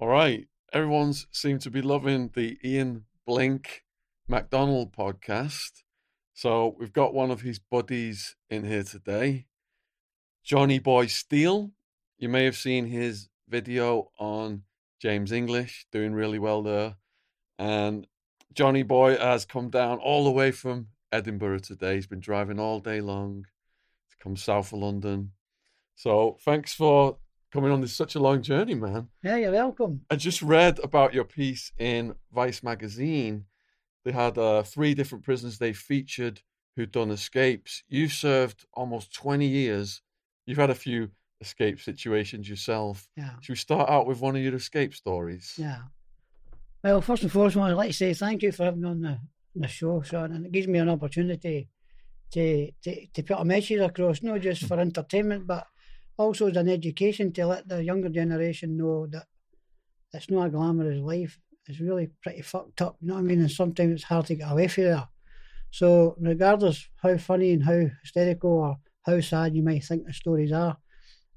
All right. Everyone's seemed to be loving the Ian Blink McDonald podcast. So we've got one of his buddies in here today, Johnny Boy Steele. You may have seen his video on James English, doing really well there. And Johnny Boy has come down all the way from Edinburgh today. He's been driving all day long to come south of London. So thanks for coming on this such a long journey, man. Yeah, you're welcome. I just read about your piece in Vice magazine. They had uh, three different prisoners they featured who'd done escapes. You served almost 20 years. You've had a few escape situations yourself. Yeah. Should we start out with one of your escape stories? Yeah. Well, first and foremost, I'd like to say thank you for having me on the, the show, Sean, and it gives me an opportunity to, to, to put a message across, not just for entertainment, but also as an education to let the younger generation know that it's not a glamorous life. It's really pretty fucked up, you know what I mean? And sometimes it's hard to get away from there. So, regardless how funny and how hysterical or how sad you might think the stories are,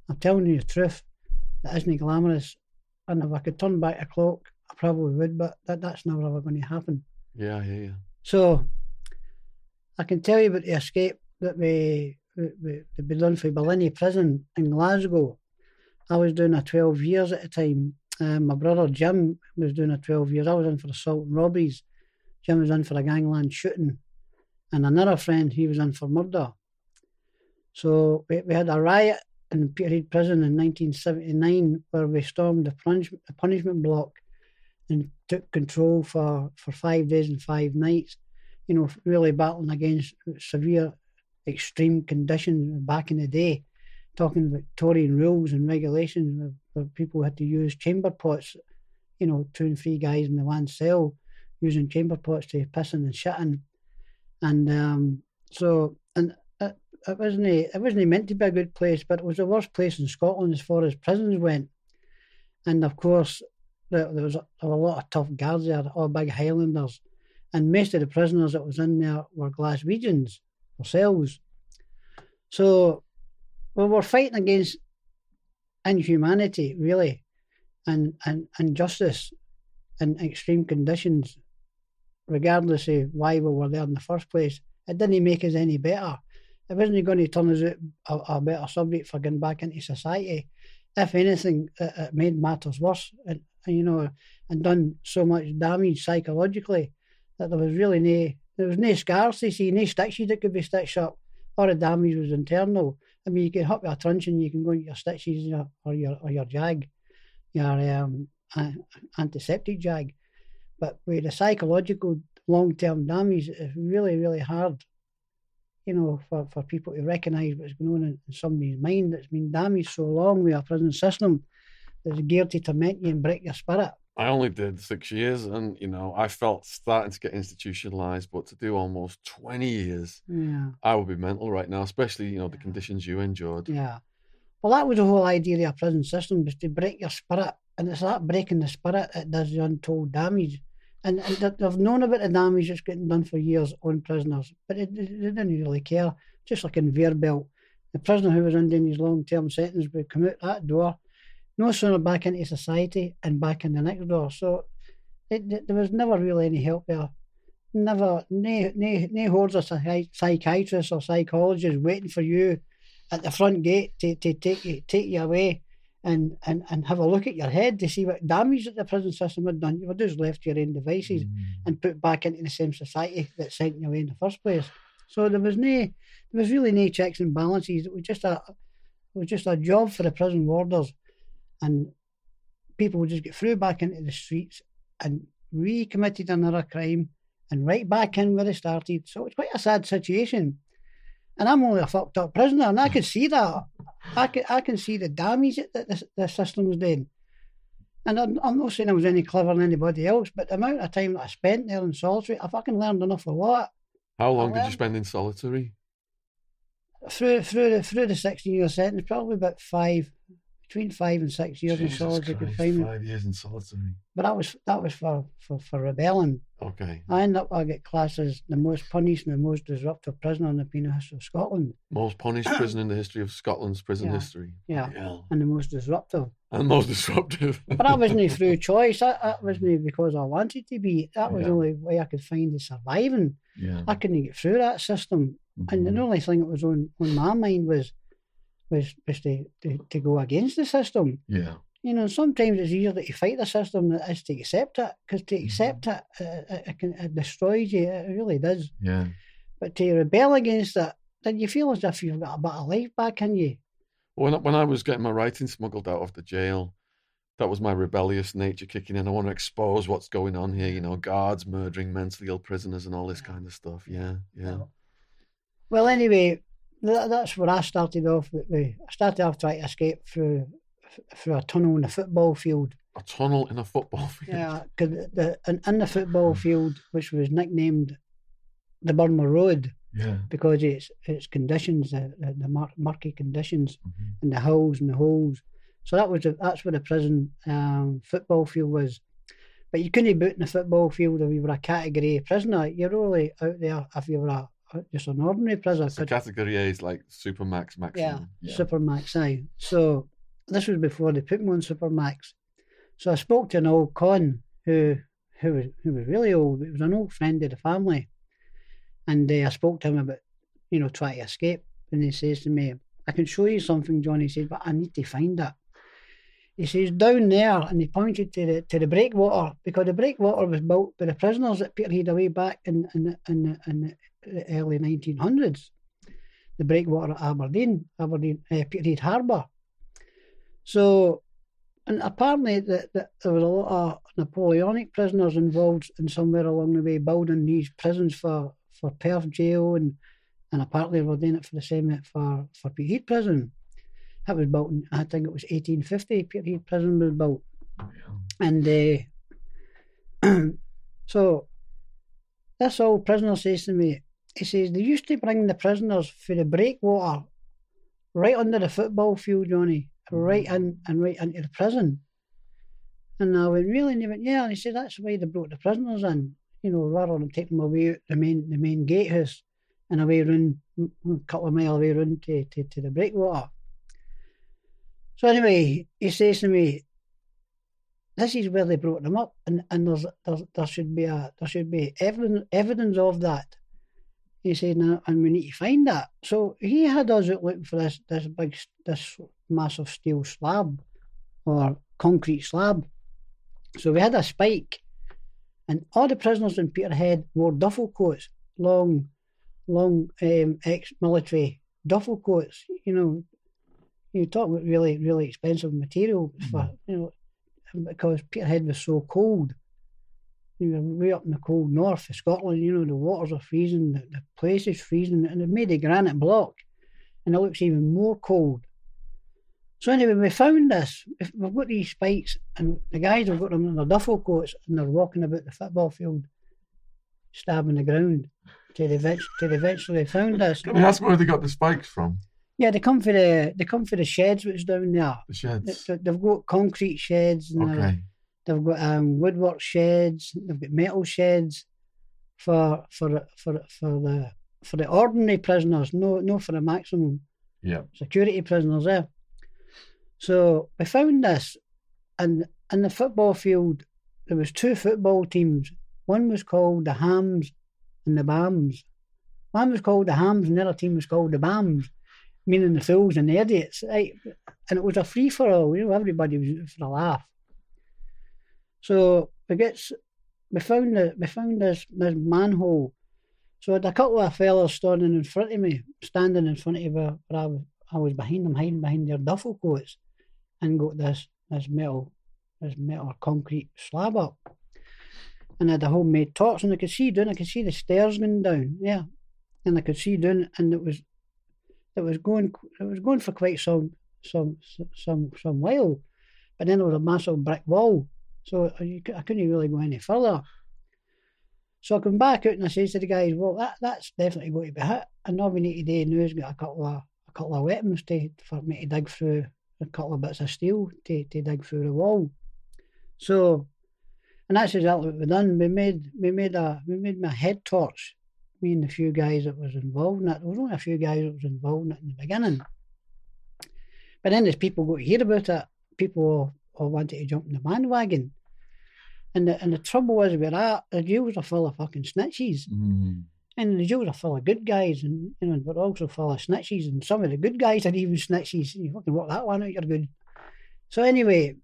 I'm telling you the truth. It isn't glamorous. And if I could turn back the clock, I probably would, but that, that's never ever going to happen. Yeah, hear you. So I can tell you about the escape that we, we, we done for Barlinnie Prison in Glasgow. I was doing a 12 years at the time. Um, my brother Jim was doing a 12 years. I was in for assault and robberies. Jim was in for a gangland shooting. And another friend, he was in for murder. So we, we had a riot in Peterhead Prison in 1979 where we stormed the, punishment, the punishment block and took control for, for five days and five nights. You know, really battling against severe, extreme conditions back in the day, talking Victorian rules and regulations where, where people had to use chamber pots, you know, two and three guys in the one cell using chamber pots to pissing and shitting. And um, so, and it, it wasn't it wasn't meant to be a good place, but it was the worst place in Scotland as far as prisons went. And of course, there, there was a, there were a lot of tough guards there, all big Highlanders, and most of the prisoners that was in there were Glaswegians ourselves. So we were fighting against inhumanity, really, and and injustice, and extreme conditions, regardless of why we were there in the first place. It didn't make us any better. It wasn't going to turn us out a, a better subject for getting back into society. If anything, it, it made matters worse. And, you know, and done so much damage psychologically that there was really no there was no scars to see, no stitches that could be stitched up. All the damage was internal. I mean, you can hop your truncheon, you can go into your stitches or your or your jag, your um, antiseptic jag. But with the psychological long term damage, it's really, really hard, you know, for, for people to recognise what's going on in, in somebody's mind that's been damaged so long with our prison system that's geared to torment you and break your spirit. I only did six years, and you know, I felt starting to get institutionalized. But to do almost twenty years, Yeah. I would be mental right now, especially you know the conditions you endured. Yeah. Well, that was the whole idea of a prison system was to break your spirit, and it's that breaking the spirit that does the untold damage. And, and they- they've known about the damage that's getting done for years on prisoners, but it, they didn't really care. Just like in Veerbelt, the prisoner who was under his long-term sentence would come out that door, no sooner back into society and back in the next door. So it, it- there was never really any help there. Never, no, no, no hordes of psychi- psychiatrists or psychologists waiting for you at the front gate to, to take you take you away and, and, and have a look at your head to see what damage that the prison system had done. You were just left to your own devices mm. and put back into the same society that sent you away in the first place. So there was no there was really no checks and balances. It was just a it was just a job for the prison warders and people would just get through back into the streets and recommitted another crime and right back in where they started. So it's quite a sad situation. And I'm only a fucked up prisoner, and I can see that. I can I can see the damage that the, the system was doing. And I'm, I'm not saying I was any cleverer than anybody else, but the amount of time that I spent there in solitary, I fucking learned enough awful what. How long did you spend in solitary? Through through the through the sixteen year sentence, probably about five between five and six years Jesus in solitary Christ, confinement. Five years in solitary. But that was that was for, for, for rebelling. Okay. I end up I get classed as the most punished and the most disruptive prisoner in the penal history of Scotland, Most punished prison in the history of Scotland's prison Yeah. history. Yeah. Yeah. and the most disruptive. And most disruptive. But that wasn't through choice. That, that wasn't because I wanted to be. That was Yeah. the only way I could find of surviving. yeah. I couldn't get through that system. And the Mhm. only thing that was on, on my mind was was was to, to, to go against the system. Yeah. You know, sometimes it's easier to fight the system than it is to accept it. Because to Mhm. accept it, it, it, it, can, it destroys you. It really does. Yeah. But to rebel against it, then you feel as if you've got a bit of life back in you. When I, when I was getting my writing smuggled out of the jail, that was my rebellious nature kicking in. I want to expose what's going on here. You know, guards murdering mentally ill prisoners and all this kind of stuff. Yeah. Yeah. Well, anyway, that, that's where I started off. With, with, I started off trying to escape through through a tunnel in the football field. A tunnel in a football field. Yeah, because the in, in the football field, which was nicknamed the Burma Road, Yeah. because it's its conditions, the the, the mur- murky conditions, Mhm. and the hills and the holes. So that was the, that's where the prison um, football field was. But you couldn't boot in the football field if you were a category prisoner. You're only out there if you were a, a- just an ordinary prisoner. So category A is like supermax maximum. Yeah, Supermax aye. So this was before they put me on Supermax. So I spoke to an old con who who was who was really old. It was an old friend of the family, and uh, I spoke to him about you know trying to escape. And he says to me, "I can show you something, John." He says, "But I need to find it." He says down there, and he pointed to the to the breakwater because the breakwater was built by the prisoners at Peterhead away back in in in in the early nineteen hundreds. The breakwater at Aberdeen, Aberdeen, uh, Peterhead Harbour. So, and apparently that, that there was a lot of Napoleonic prisoners involved in somewhere along the way building these prisons for for Perth jail and and apparently they were doing it for the same for for Peterhead prison. That was built in I think it was eighteen fifty. Peterhead prison was built, and uh, so this old prisoner says to me, he says they used to bring the prisoners for the breakwater right under the football field, Johnny, mm-hmm. right in and right into the prison. And I went, really? And he went, yeah. And he said, that's why they brought the prisoners in, you know, rather than take them away out the main the main gatehouse and away round a couple of mile away round to, to, to the breakwater. So anyway, he says to me, this is where they brought them up, and, and there's, there's there should be a there should be evidence evidence of that. He said, "No, and we need to find that. So he had us out looking for this this big this massive steel slab or concrete slab. So we had a spike, and all the prisoners in Peterhead wore duffel coats, long, long um, ex-military duffel coats. You know, you talk about really really expensive material for you know because Peterhead was so cold. You were way up in the cold north of Scotland, you know, the waters are freezing, the, the place is freezing, and it made a granite block, and it looks even more cold. So anyway, we found this. We've got these spikes, and the guys have got them in their duffel coats, and they're walking about the football field, stabbing the ground. Till they, eventually, till they eventually found us. Can I ask where they got the spikes from? Yeah, they come for the they come for the sheds which is down there. The sheds. They- They've got concrete sheds and Okay. They've got um, woodwork sheds. They've got metal sheds for for for for the for the ordinary prisoners. No, no for the maximum Yeah. security prisoners there. So we found this, and in the football field there was two football teams. One was called the Hams and the Bams. One was called the Hams, and the other team was called the Bams, meaning the fools and the idiots. Right? And it was a free for all. You know, everybody was for a laugh. So we get we found the, we found this this manhole. So I had a couple of fellas standing in front of me, standing in front of where, where I was I was behind them, hiding behind their duffel coats, and got this this metal this metal concrete slab up. And I had a homemade torch, and I could see down. I could see the stairs going down, yeah, and I could see down, and it was it was going it was going for quite some some some some while, but then there was a massive brick wall, so uh, you, I couldn't really go any further. So I come back out and I says to the guys, "Well, that that's definitely going to be hit, and all we need to do now is a couple of a couple of weapons to for me to dig through a couple of bits of steel to, to dig through the wall. So, and that's exactly what we done. We made we made a we made my head torch. Me and a few guys that was involved in it. There was only a few guys that was involved in it in the beginning. But then as people got to hear about it, people all, all wanted to jump in the bandwagon. And the and the trouble was with that, the jails are full of fucking snitches. Mm. And the jails are full of good guys, and you know, but also full of snitches. And some of the good guys are even snitches. You fucking work that one out, you're good. So anyway,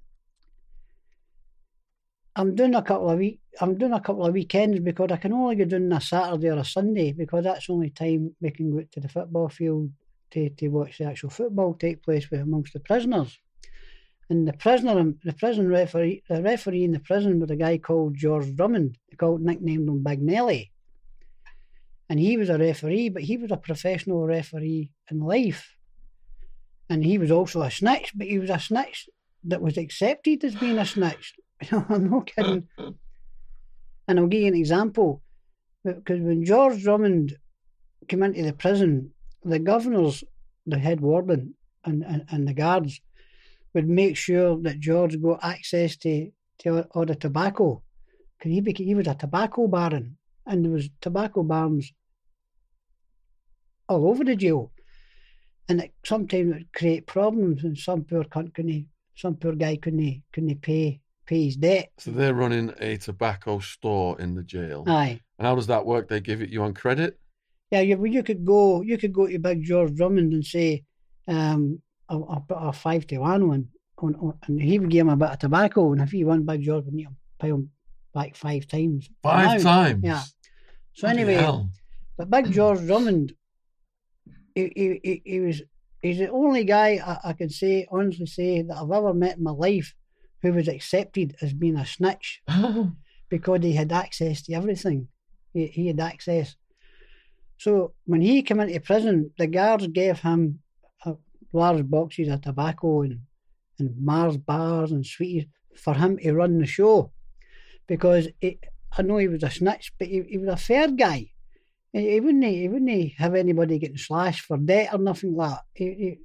I'm doing a couple of week. I'm doing a couple of weekends because I can only go doing a Saturday or a Sunday because that's the only time we can go to the football field to, to watch the actual football take place with amongst the prisoners. And the prisoner, the prison referee, the referee in the prison was a guy called George Drummond. They called nicknamed him Big Nelly and he was a referee, but he was a professional referee in life. And he was also a snitch, but he was a snitch that was accepted as being a snitch. I'm not kidding. And I'll give you an example. Because when George Drummond came into the prison, the governors, the head warden, and, and, and the guards would make sure that George got access to, to all the tobacco. Because he, became, he was a tobacco baron and there was tobacco barns all over the jail. And it sometimes would create problems and some poor cunt couldn't some poor guy couldn't couldn't pay pay his debt. So they're running a tobacco store in the jail. Aye. And how does that work? They give it you on credit? Yeah, you, well, you could go you could go to Big George Drummond and say, um, I'll a five to one one. on, on and he would give him a bit of tobacco and if he won Big George would need him pay him back five times. Five Now- times. Yeah. So Bloody anyway, hell. But Big George Drummond, he, he, he, he was he's the only guy I, I can say honestly say that I've ever met in my life who was accepted as being a snitch because he had access to everything. He, he had access. So when he came into prison, the guards gave him large boxes of tobacco and, and Mars bars and sweeties for him to run the show. Because it, I know he was a snitch, but he, he was a fair guy. He, he wouldn't he wouldn't have anybody getting slashed for debt or nothing like that. He,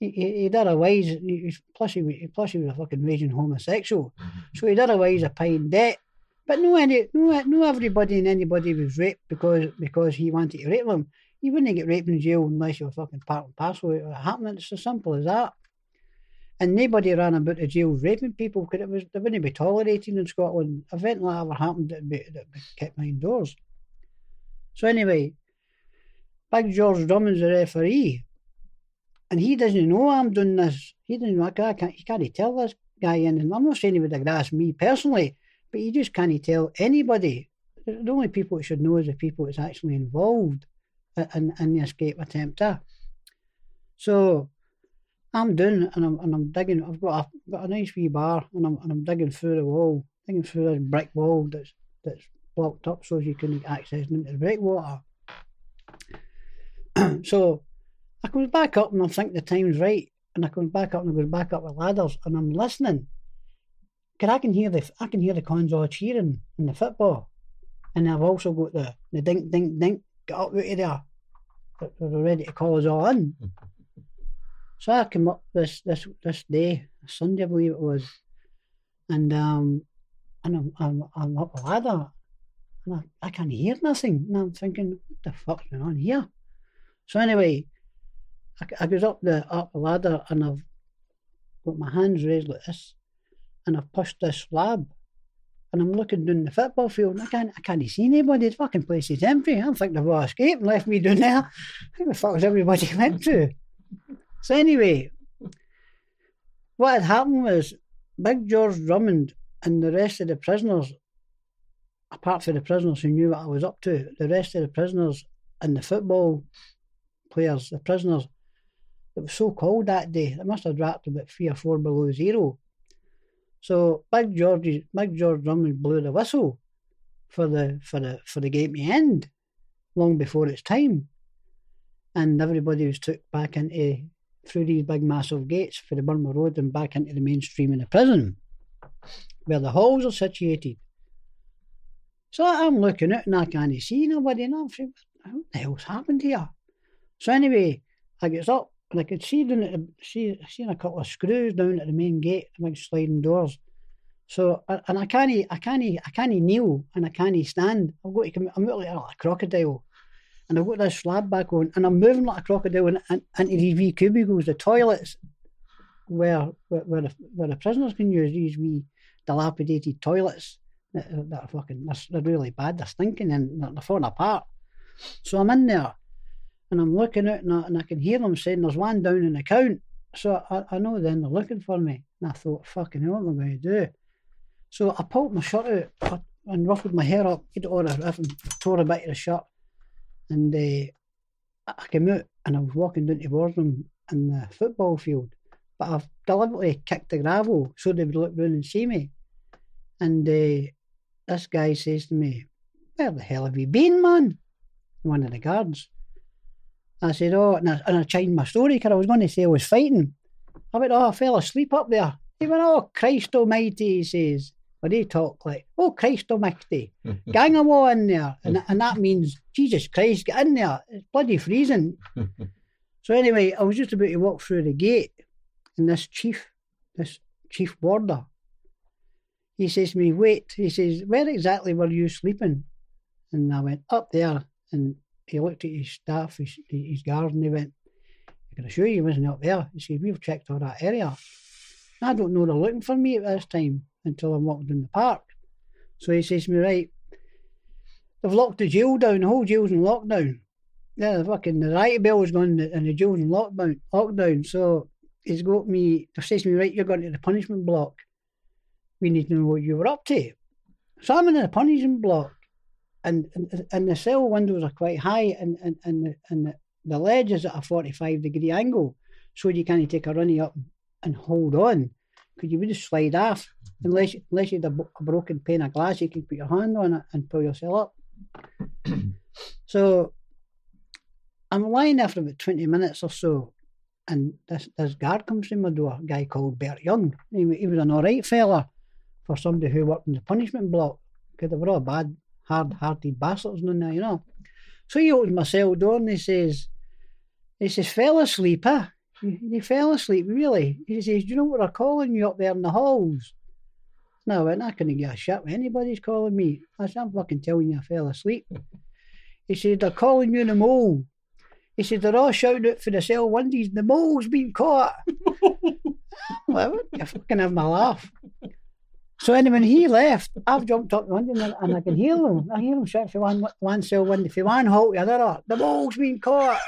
he, he, he did otherwise. He, he- plus, he, was- plus he was a fucking raging homosexual. Mm-hmm. So he did otherwise of paying debt. But no, any, no, no, everybody and anybody was raped because because he wanted to rape them. You wouldn't get raped in jail unless you were fucking part and parcel of it happening. It's as simple as that. And nobody ran about the jails raping people because it was they wouldn't be tolerated in Scotland. If anything like that ever happened, it'd be, it'd be kept behind doors. So anyway, Big George Drummond's the referee, and he doesn't know I'm doing this. He doesn't know. I can't. He can't tell this guy anything. I'm not saying he would asked me personally, but he just can't tell anybody. The only people that should know is the people that's actually involved in, in the escape attempt. eh? So I'm doing and I'm, and I'm digging. I've got a, got a nice wee bar and I'm, and I'm digging through the wall, digging through this brick wall that's that's blocked up so you can't access into the breakwater. so I comes back up and I think the time's right, and I comes back up and I goes back up with ladders and I'm listening. Cause I can hear the I can hear the all cheering in the football, and I've also got the the dink dink dink get up out of there. They're ready to call us all in. So I came up this this this day, Sunday I believe it was, and um, and I'm I'm, I'm up the ladder, and I, I can't hear nothing, and I'm thinking, what the fuck's going on here? So anyway, I, I goes up the up the ladder, and I've got my hands raised like this, and I've pushed this slab. And I'm looking down the football field, and I can't, I can't see anybody. The fucking place is empty. I don't think they've all escaped and left me down there. Who the fuck was everybody went to? So anyway, what had happened was Big George Drummond and the rest of the prisoners, apart from the prisoners who knew what I was up to, the rest of the prisoners and the football players, the prisoners, it was so cold that day. It must have dropped about three or four below zero. So Big George, Big George Drummond blew the whistle for the for the for the game to end, long before its time, and everybody was took back into through these big massive gates for the Burma Road and back into the mainstream in the prison, where the halls are situated. So I'm looking out and I can't see nobody, and I'm what the hell's happened here? So anyway, I gets up and I could see down at the, see seeing a couple of screws down at the main gate, big sliding doors. So and I can't I can't I can't kneel and I can't stand. I've got to come. I'm like a crocodile, and I've got this slab back on, and I'm moving like a crocodile and, and, into these wee cubicles, the toilets, where where where the, where the prisoners can use these wee dilapidated toilets that, that are fucking they're really bad. They're stinking and they're, they're falling apart. So I'm in there and I'm looking out and I, and I can hear them saying there's one down in the count. So I, I know then they're looking for me. And I thought, fucking hell, what am I going to do? So I pulled my shirt out and ruffled my hair up, get it all off and tore a bit of the shirt. And uh, I came out and I was walking down towards them in the football field. But I've deliberately kicked the gravel so they would look round and see me. And uh, this guy says to me, Where the hell have you been, man? One of the guards. I said, oh, and I, and I changed my story because I was going to say I was fighting. I went, oh, I fell asleep up there. He went, oh, Christ almighty, he says. But they talk like, oh, Christ almighty. Gang of war in there. And, and that means, Jesus Christ, get in there. It's bloody freezing. so anyway, I was just about to walk through the gate and this chief, this chief warder, he says to me, wait, he says, where exactly were you sleeping? And I went, up there. And he looked at his staff, his, his guard, and he went, I can assure you he wasn't up there. He said, We've checked all that area. I don't know they're looking for me at this time until I'm walking in the park. So he says to me, Right, they've locked the jail down, the whole jail's in lockdown. Yeah, the fucking the riot bell is going and the jail's in lockdown lockdown. So he's got me he says to me, Right, you're going to the punishment block. We need to know what you were up to. So I'm in the punishment block and, and and the cell windows are quite high, and and and the, and the, ledge is at a forty-five degree angle, so you can't take a runny up and hold on, because you would just slide off unless unless you had a, a, broken pane of glass, you can put your hand on it and pull yourself up. so I'm lying there for about twenty minutes or so, and this this guard comes in my door, a guy called Bert Young. He, he was an all right fella for somebody who worked in the punishment block because they were all bad hard-hearted bastards none there, you know. So he opens my cell door and he says, he says, fell asleep, huh? You, fell asleep, really? He says, do you know what they're calling you up there in the halls? No, I went, I couldn't get a shit when anybody's calling me. I said, I'm fucking telling you I fell asleep. He said, they're calling you in the mole. He said, they're all shouting out for the cell windies, the mole's been caught. well, you fucking have my laugh. So anyway, he left, I've jumped up and, and I can hear them. I hear them shout for one, one cell window, for one halt the other. The ball's been caught.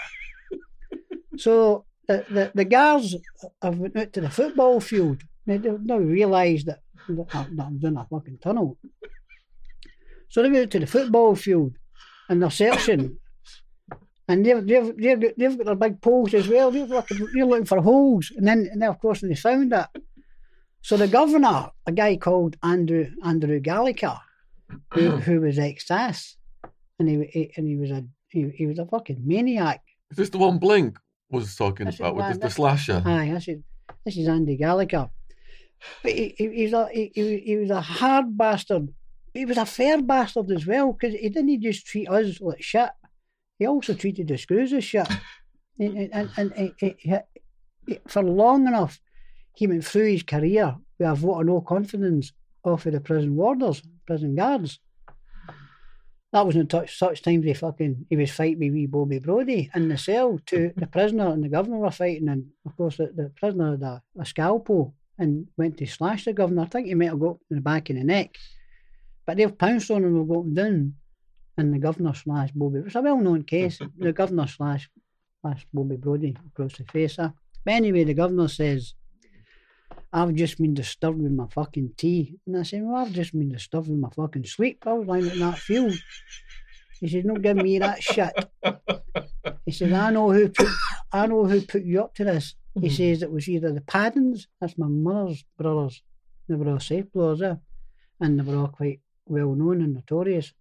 so the, the, the guards have went out to the football field. They, they've now realised that, that, I'm doing a fucking tunnel. So they went to the football field and they're searching. And they've, they've, they've, they've got their big poles as well. They're looking, they're looking for holes. And then, and then of course, they found that. So the governor, a guy called Andrew Andrew Gallagher, who, who was ex-SAS, and he, he, and he was a he, he, was a fucking maniac. Is this the one Blink was talking about with the, the, slasher? Aye, this is this is Andy Gallagher. But he, he, he was a he, he was a hard bastard. He was a fair bastard as well because he didn't just treat us like shit. He also treated the screws as shit, and, and, and, and for long enough he went through his career with a vote of no confidence off of the prison warders, prison guards. That wasn't touch, such times he fucking he was fighting with wee Bobby Brodie in the cell to the prisoner and the governor were fighting and of course the, the prisoner had a, a scalpel and went to slash the governor. I think he might have got in the back of the neck. But they've pounced on him and got him down and the governor slashed Bobby. It's a well known case. the governor slashed, slashed Bobby Brodie across the face. But anyway, the governor says I've just been disturbed with my fucking tea. And I said, Well, I've just been disturbed with my fucking sleep. I was lying in that field. He said, Don't give me that shit. He said, I know who put I know who put you up to this. He hmm. says it was either the Paddens, that's my mother's brothers. They were all safe blowers, eh? And they were all quite well known and notorious.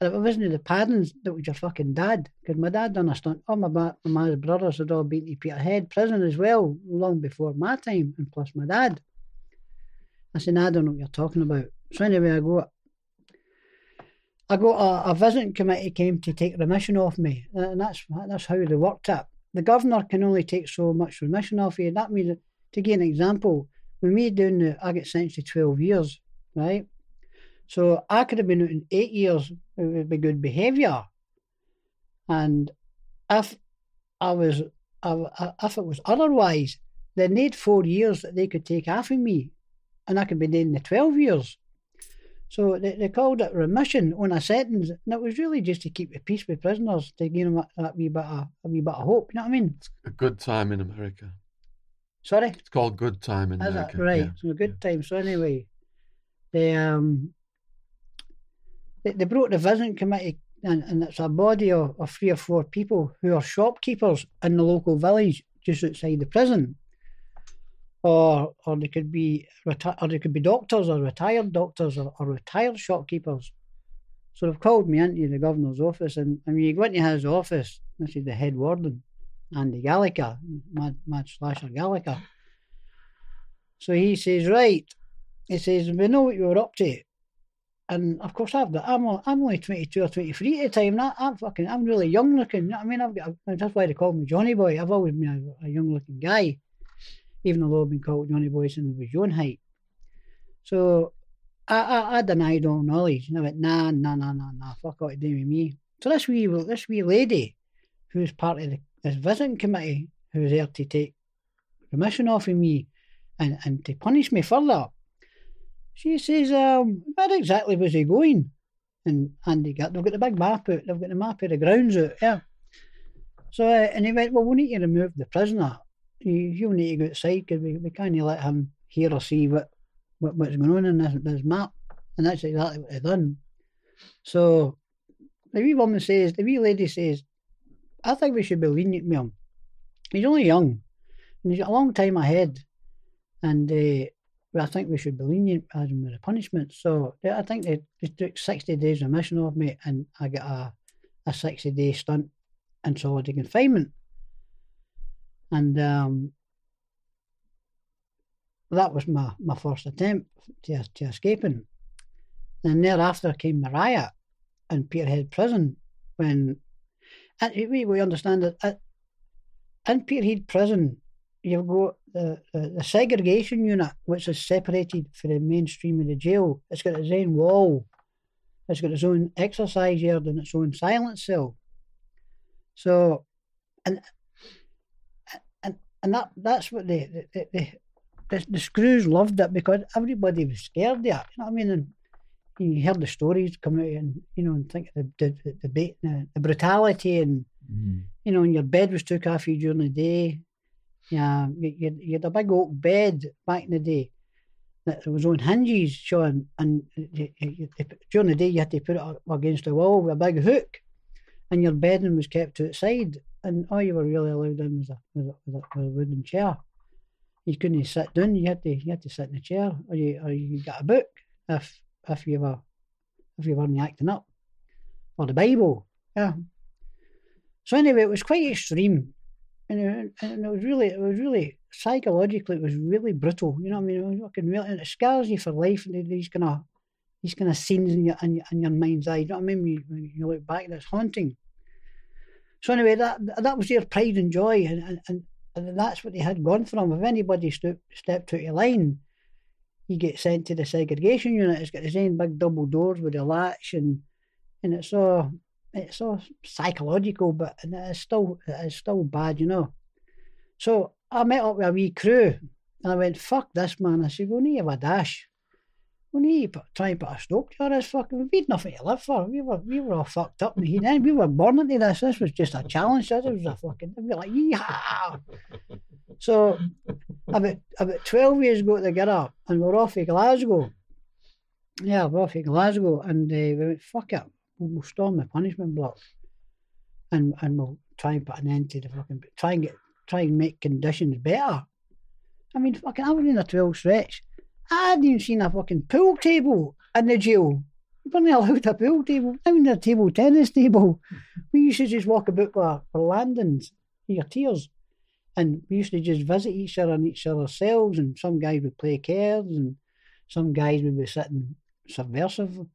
And it wasn't the Paddens that was your fucking dad, because my dad done a stunt. All my, my my brothers had all been to Peterhead prison as well, long before my time, and plus my dad. I said, I don't know what you're talking about. So anyway, I go, I got a, a visiting committee came to take remission off me, uh, and that's that's how they worked it. the governor can only take so much remission off you. That means, to give an example, when we doing the, I get sentenced to 12 years, right? So I could have been out in eight years, with be good behaviour. And if I was, if it was otherwise, then they'd four years that they could take off of me, and I could be doing the 12 years. So they, they called it remission on a sentence, and it was really just to keep the peace with prisoners, to give them a, a wee bit of a wee bit of hope. You know what I mean? It's a good time in America. Sorry, It's called good time in is America. it right? yeah. So a good time. So anyway, they um they, they brought the visiting committee, and, and it's a body of, of three or four people who are shopkeepers in the local village just outside the prison. Or, or they could be reti- or they could be doctors or retired doctors or, or retired shopkeepers. So they've called me into the governor's office, and, and when you go into his office, this is the head warden, Andy Gallagher, mad, mad slasher Gallagher. So he says, right, he says, we know what you were up to. And of course, I've got, I'm, I'm only 22 or 23 at the time. I, I'm fucking, I'm really young looking. You know what I mean? I've got, that's why they call me Johnny Boy. I've always been a, a young looking guy, even though I've been called Johnny Boy since I was your height. So I, I, I denied all knowledge. And I went, nah, nah, nah, nah, nah, fuck all to do with me. So this wee, this wee lady, who's part of the, this visiting committee, who was there to take remission off of me and, and to punish me further, she says, um, where exactly was he going? And Andy got, they've got the big map out, they've got the map of the grounds out, yeah. So, uh, and he went, well, we need to remove the prisoner. You, you need to go outside because we, we can't let him hear or see what, what what's going on in this, this map. And that's exactly what they done. So the wee woman says, the wee lady says, I think we should be lenient with him. He's only young, and he's got a long time ahead, and uh, I think we should be lenient him with the punishment. So I think they, they took 60 days remission off me, and I got a, a 60 day stunt in solitary confinement. And um, that was my, my first attempt to, to escaping. Then thereafter came the riot in Peterhead Prison when and we, we understand that at, in Peterhead Prison, you've got the, the, the segregation unit, which is separated from the mainstream of the jail. It's got its own wall, it's got its own exercise yard and its own silence cell. So, and and and that that's what the the, the, the, the screws loved it because everybody was scared of it. You know what I mean? And you heard the stories come out and you know and think of the the, the, the, the, the brutality and Mm. you know, and your bed was took off you during the day. Yeah, you, had a big oak bed back in the day that was on hinges, Sean, and you, you, during the day you had to put it up against the wall with a big hook, and your bedding was kept outside, and all you were really allowed in was a, was a, was a, was a wooden chair. You couldn't sit down; you had to you had to sit in a chair, or you or you got a book if if you were if you weren't acting up, or the Bible, yeah. So anyway, it was quite extreme, and it, and it was really, it was really psychologically, it was really brutal. You know what I mean? It was fucking really, and it scars you for life. And these kind of, these kind of scenes in your in your, in your mind's eye. You know what I mean? When you, when you look back, that's haunting. So anyway, that that was their pride and joy, and and, and that's what they had gone from. If anybody stoop, stepped out of line, you get sent to the segregation unit. It's got the same big double doors with a latch, and and it's all it's all psychological, but it's still it's still bad, you know. So I met up with a wee crew, and I went, "Fuck this, man!" I said, "We need have a dash. We need to try and put a stop to this fucking. We had nothing to live for. We were we were all fucked up. And then we were born into this. This was just a challenge. This was a fucking. We were like, yeehaw. So about about twelve years ago together, and we're off to Glasgow. Yeah, we're off to Glasgow, and uh, we went, "Fuck it." We'll, storm the punishment block and and we'll try and put an end to the fucking try and get try and make conditions better. I mean fucking I was in a twelve stretch. I hadn't even seen a fucking pool table in the jail. We weren't allowed a pool table, not even a table tennis table. We used to just walk about for, for landings, your tears. And we used to just visit each other in each other's cells and some guys would play cards and some guys would be sitting subversive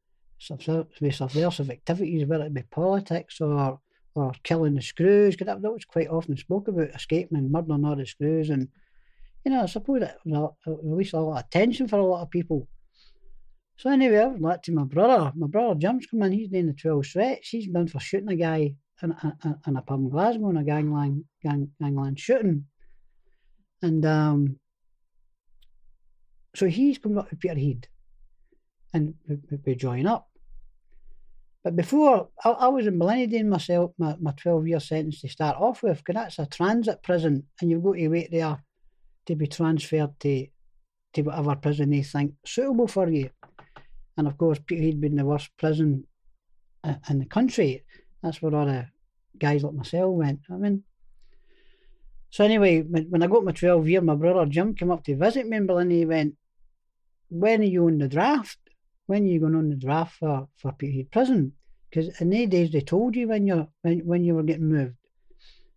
with subversive activities, whether it be politics or or killing the screws, because that, that was quite often spoke about escaping and murdering all the screws. And, you know, I suppose it released a lot of tension for a lot of people. So anyway, I was like to my brother. My brother Jim's come in, he's doing the 12 sweats. He's been for shooting a guy in, in, in a pub in Glasgow in a gangland, gang, gangland shooting. And um, so he's come up with Peter Peterhead and we, join up. But before, I, I was in myself, my, my 12 year sentence to start off with, because that's a transit prison and you've got to wait there to be transferred to, to whatever prison they think suitable for you. And of course, Peterhead being the worst prison in the country, that's where all the guys like myself went. I mean, so anyway, when, I got my 12 year, my brother Jim came up to visit me in Barlinnie. He went, when are you on the draft? When are you going on the draft for, for Peterhead Prison? Because in the days they told you when you when, when you were getting moved.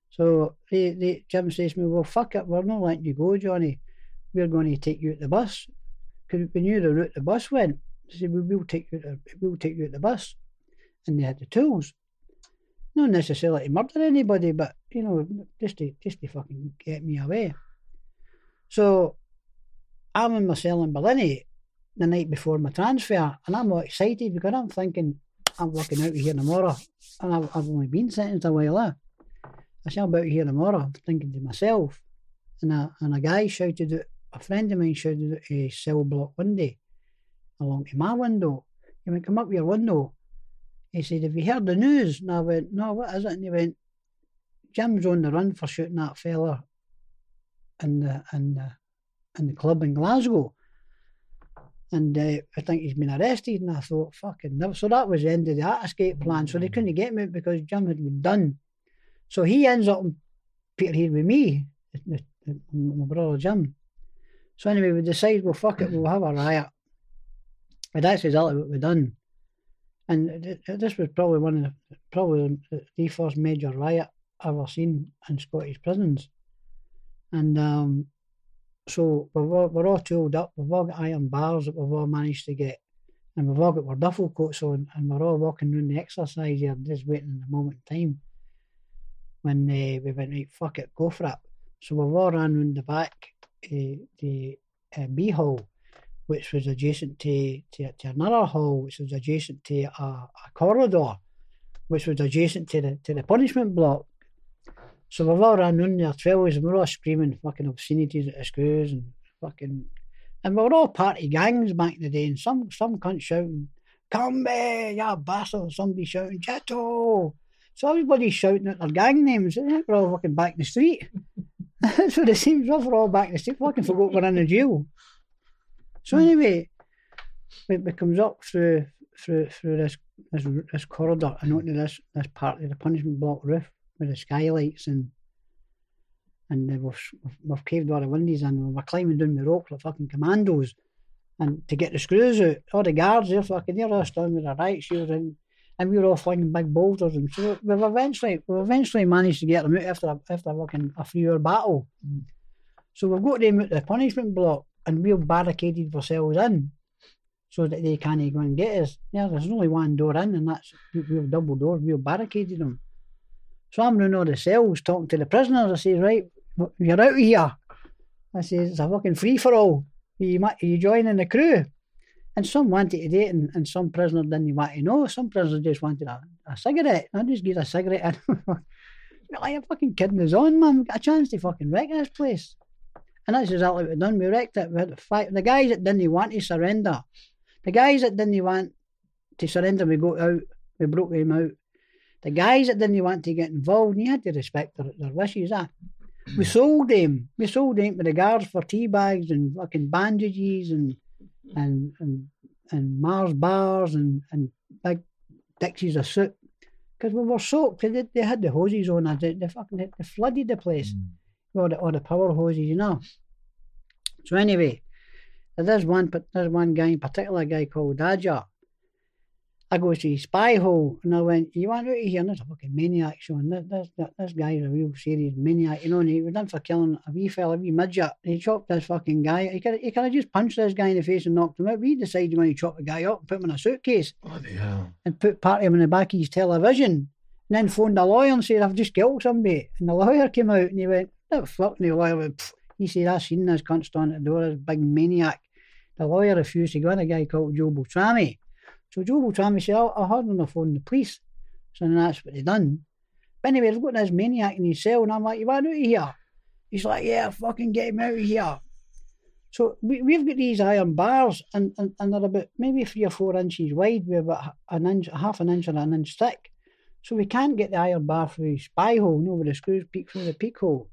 So they, they Jim says to me, Well fuck it, we're not letting you go, Johnny. We're going to take you at the bus. Because we knew the route the bus went. They said, we will take you we'll take you at the bus. And they had the tools. Not necessarily to murder anybody, but you know, just to just to fucking get me away. So I'm in my cell in Ballini the night before my transfer, and I'm all excited because I'm thinking I'm working out here tomorrow, and I've, I've only been sentenced a while. Eh? I say I'm about here tomorrow, I'm thinking to myself, and a and a guy shouted out, a friend of mine shouted out a cell block window along to my window. He went, "Come up your window." He said, "Have you heard the news?" And I went, "No, what is it?" And he went, "Jim's on the run for shooting that fella in the in the in the club in Glasgow." And uh, I think he's been arrested. And I thought, fucking no. So that was the end of that escape plan. So they couldn't get me because Jim had been done. So he ends up in Peterhead with me, my brother Jim. So anyway, we decide, well, fuck it, we'll have a riot. And that's exactly what we done. And this was probably one of the, probably the first major riot I've ever seen in Scottish prisons. And um, so we're all, we're all tooled up. We've all got iron bars that we've all managed to get, and we've all got our duffel coats on, and we're all walking around the exercise here, just waiting the moment in time. When uh, we went right, fuck it, go for it. So we've all ran round the back, uh, the uh, B hall, which was adjacent to, to, to another hall, which was adjacent to a, a corridor, which was adjacent to the to the punishment block. So we've all round there, twelves, and we're all screaming fucking obscenities at the screws and fucking. And we were all party gangs back in the day, and some some cunt shouting, Come back, you bastard! Somebody shouting, Jetto! So everybody's shouting at their gang names, and we're all fucking back in the street. That's what it seems, we're all back in the street, fucking forgot we're in the jail. So hmm. anyway, it, it comes up through through through this this, this corridor and onto this this part of the punishment block roof with the skylights and and we've, we've caved all the windows and we're climbing down the rope like fucking commandos and to get the screws out. All the guards there fucking they're all standing with their right shields and and we were all flinging big boulders and so we've eventually we eventually managed to get them out after after fucking a three hour battle. Mm. So we've got them out of the punishment block and we've barricaded ourselves in so that they can't go and get us. Yeah, there's only one door in and that's we've double doors, we've barricaded them. So I'm running all the cells talking to the prisoners. I say, right, you're out of here. I say, it's a fucking free for all. You, might, you joining the crew? And some wanted to date, and, and some prisoners didn't want to know. Some prisoners just wanted a, a cigarette. I just get a cigarette in. like, you're fucking kidding us on, man. We got a chance to fucking wreck this place. And that's exactly what we done. We wrecked it. We fight. The guys that didn't want to surrender, the guys that didn't want to surrender, we got out. We broke them out. The guys that didn't want to get involved, and you had to respect their, their wishes. Ah. We sold them. We sold them to the guards for tea bags and fucking bandages and and and, and Mars bars and, and big dixies of soup. Because we were soaked. They, they had the hoses on. They, they fucking they flooded the place. Mm. All the, the power hoses, you know. So anyway, there's one, but there's one guy, in particular a guy called Dodger. I go to his spy hole and I went, You want out of here? And there's a fucking maniac showing. This, this, this guy's a real serious maniac, you know, and he was done for killing a wee fella, a wee midget. He chopped this fucking guy. He could, he could have just punched this guy in the face and knocked him out. We decided when he chopped the guy up and put him in a suitcase Bloody hell. and put part of him in the back of his television And then phoned the lawyer and said, I've just killed somebody. And the lawyer came out and he went, No, fuck. And the lawyer went, Pfft. He said, I seen this cunt standing at the door, this big maniac. The lawyer refused to go in, a guy called Joe Beltrami. So Joe Beltrami said, I, I heard on the phone the police. So then that's what they done. But anyway, they've got this maniac in his cell, and I'm like, You want out of here? He's like, Yeah, fucking get him out of here. So we, we've got these iron bars, and, and, and they're about maybe three or four inches wide, with about an inch, half an inch or an inch thick. So we can't get the iron bar through the spy hole, you know, where the screws peek through the peak hole.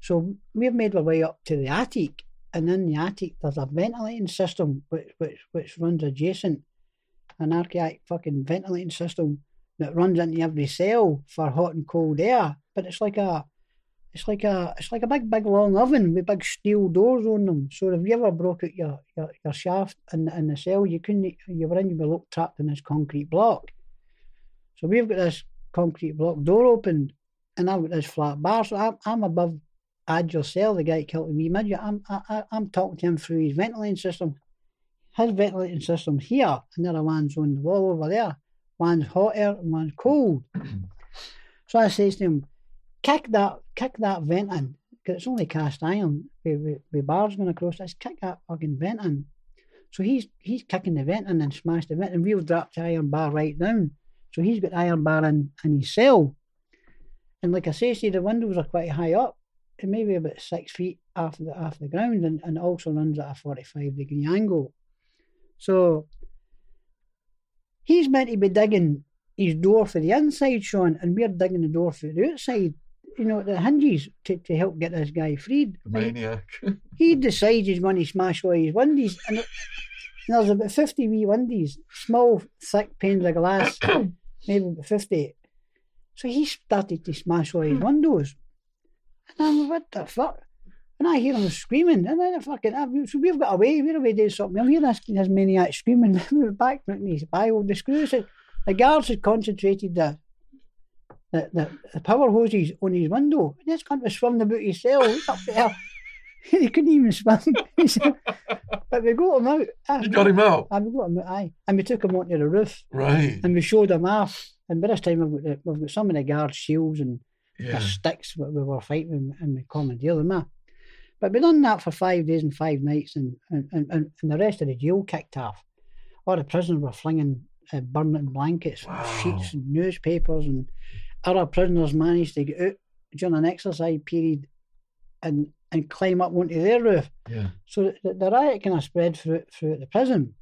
So we've made our way up to the attic, and in the attic there's a ventilating system which which, which runs adjacent, an archaic fucking ventilating system that runs into every cell for hot and cold air. But it's like a it's like a it's like a big big long oven with big steel doors on them. So if you ever broke out your, your, your shaft in, in the cell, you couldn't you were in you were locked trapped in this concrete block. So we've got this concrete block door opened, and I've got this flat bar. So I'm, I'm above Adger Cell, the guy killed me midget. I'm I, I'm talking to him through his ventilating system. His ventilating system here, are ones on the wall over there. One's hot air and one's cold. so I says to him, kick that kick that vent in, because it's only cast iron with, with, with bars going across. Let's kick that fucking vent in. So he's he's kicking the vent in and smashed the vent, and we've dropped the iron bar right down. So he's got the iron bar in, in his cell. And like I say, see, the windows are quite high up, and maybe about six feet off the off the ground, and, and also runs at a forty-five degree angle. So he's meant to be digging his door for the inside, Sean, and we're digging the door for the outside. You know, the hinges to, to help get this guy freed. Maniac. He decides he's going to smash all his windies, and, and there's about fifty wee windies, small, thick panes of glass, maybe about fifty. So he started to smash all his hmm. windows, and I'm what the fuck? And I hear him screaming, and then I fucking, I, so we've got away, we're away doing something. I'm hearing this, this maniac screaming, we were back putting his Bible, the screws, the guards had concentrated the, the, the, the power hoses on his window, and this cunt was swimming about his cell, he's up there. he couldn't even swim. But we got him out. Ah, You got him out. ah, we got him out, aye. And we took him onto the roof, Right. and we showed him off. And by this time, we've got, the, we've got some of the guards' shields and the sticks that we were fighting and we commandeered them. But we done that for five days and five nights, and, and, and, and the rest of the jail kicked off. All the prisoners were flinging uh, burning blankets, and sheets, and newspapers, and other prisoners managed to get out during an exercise period and, and climb up onto their roof. Yeah. So the, the riot kind of spread through throughout the prison.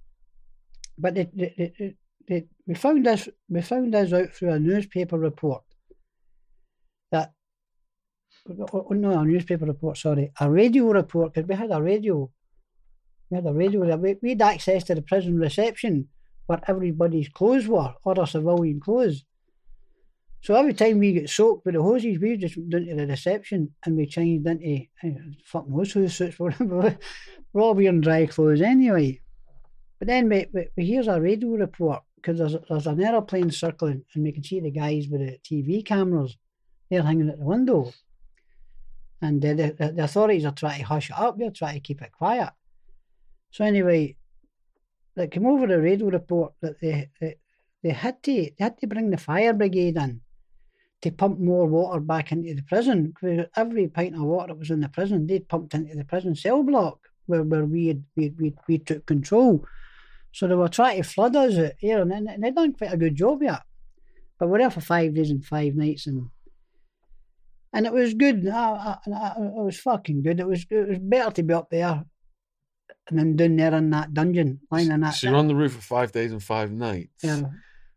But they, they, they, they, we found this we found this out through a newspaper report that oh, oh, no a newspaper report sorry a radio report because we had a radio we had a radio we, we had access to the prison reception where everybody's clothes were or their civilian clothes. So every time we get soaked with the hoses, we just went down to the reception and we changed into uh, fucking those who suits. We're, we're all wearing dry clothes anyway. But then we, we here's a radio report because there's, there's an aeroplane circling and we can see the guys with the TV cameras. They're hanging at the window. And the, the, the authorities are trying to hush it up. They're trying to keep it quiet. So anyway, they came over the radio report that they, they, they had to they had to bring the fire brigade in to pump more water back into the prison. 'Cause every pint of water that was in the prison, they'd pumped into the prison cell block where, where we, had, we, we, we took control. So they were trying to flood us here, and, and they done quite a good job yet. But we were there for five days and five nights, and and it was good. I, I, I, it was fucking good. It was it was better to be up there and then down there in that dungeon, lying in that. So you're on the roof for five days and five nights. yeah.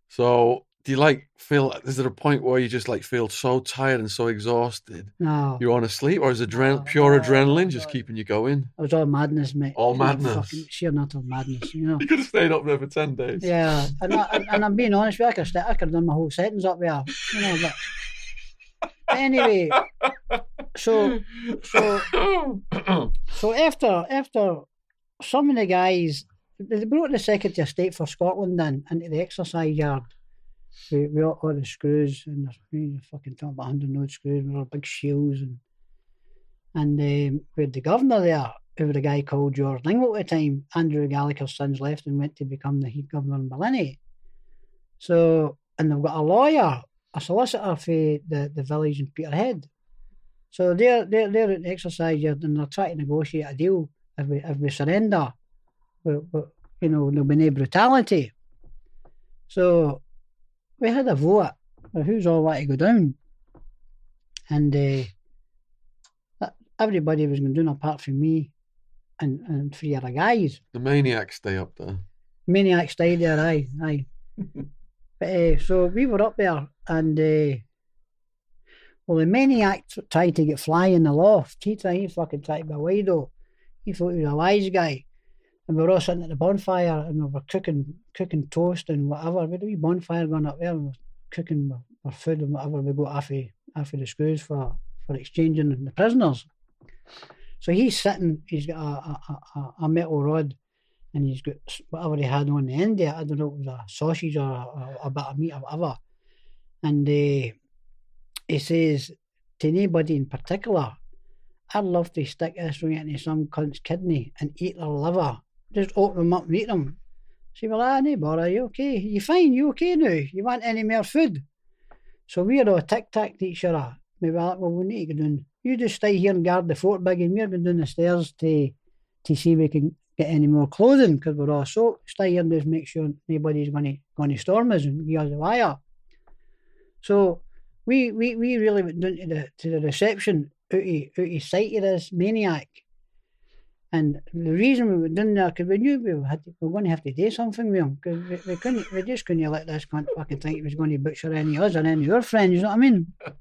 So do you like feel? Is there a point where you just like feel so tired and so exhausted No, you want to sleep, or is adren- No, pure no, adrenaline no, just keeping you going? it was all madness, mate. All madness. fucking sheer madness, you know. You could have stayed up there for ten days. Yeah, and, I, and, and I'm being honest with you, I could, I could have done my whole sentence up there, you know. But anyway, so so so after after some of the guys, they brought the Secretary of State for Scotland in into the exercise yard. We, we all, all the screws and there's fucking talking about hundred odd screws with our big shields and and um, we had the governor there, who was a guy called George Dingwall at the time. Andrew Gallagher's sons left and went to become the head governor in Barlinnie. So and they've got a lawyer a solicitor for the, the village in Peterhead. So they're they're they're at the exercise yard and they're trying to negotiate a deal if we if we surrender. But, but you know, there'll be no brutality. So we had a vote of who's all right to go down. And uh, everybody was going to do apart from me and, and three other guys. The maniacs stay up there. Maniacs stayed there, aye, aye. but uh, so we were up there, and uh, well, the maniac tried to get fly in the loft. He tried, he fucking tried a wido. He thought he was a wise guy, and we were all sitting at the bonfire, and we were cooking, cooking toast and whatever. We had a wee bonfire going up there, we cooking our, food and whatever we got after after the screws for for exchanging the prisoners. So he's sitting, he's got a, a, a, a metal rod and he's got whatever he had on the end there. I don't know it was a sausage or a, a bit of meat or whatever. And uh, he says to anybody in particular, I'd love to stick this right into some cunt's kidney and eat their liver. Just open them up and eat them. Say, well, ah, no bother, you okay? You fine, you okay now? You want any more food? So we're all tic tac to each other. Maybe like, well, we need to go down. You just stay here and guard the fort big, and we're going down the stairs to to see if we can get any more clothing because we're all soaked. Stay here and just make sure nobody's going to going to storm us and give us a wire. So we we, we really went down to the to the reception out of, out of sight of this maniac. And the reason we went down there because we knew we had we were going to have to do something with him because we, we couldn't we just couldn't let this cunt fucking think he was going to butcher any of us or any of our friends. You know what I mean?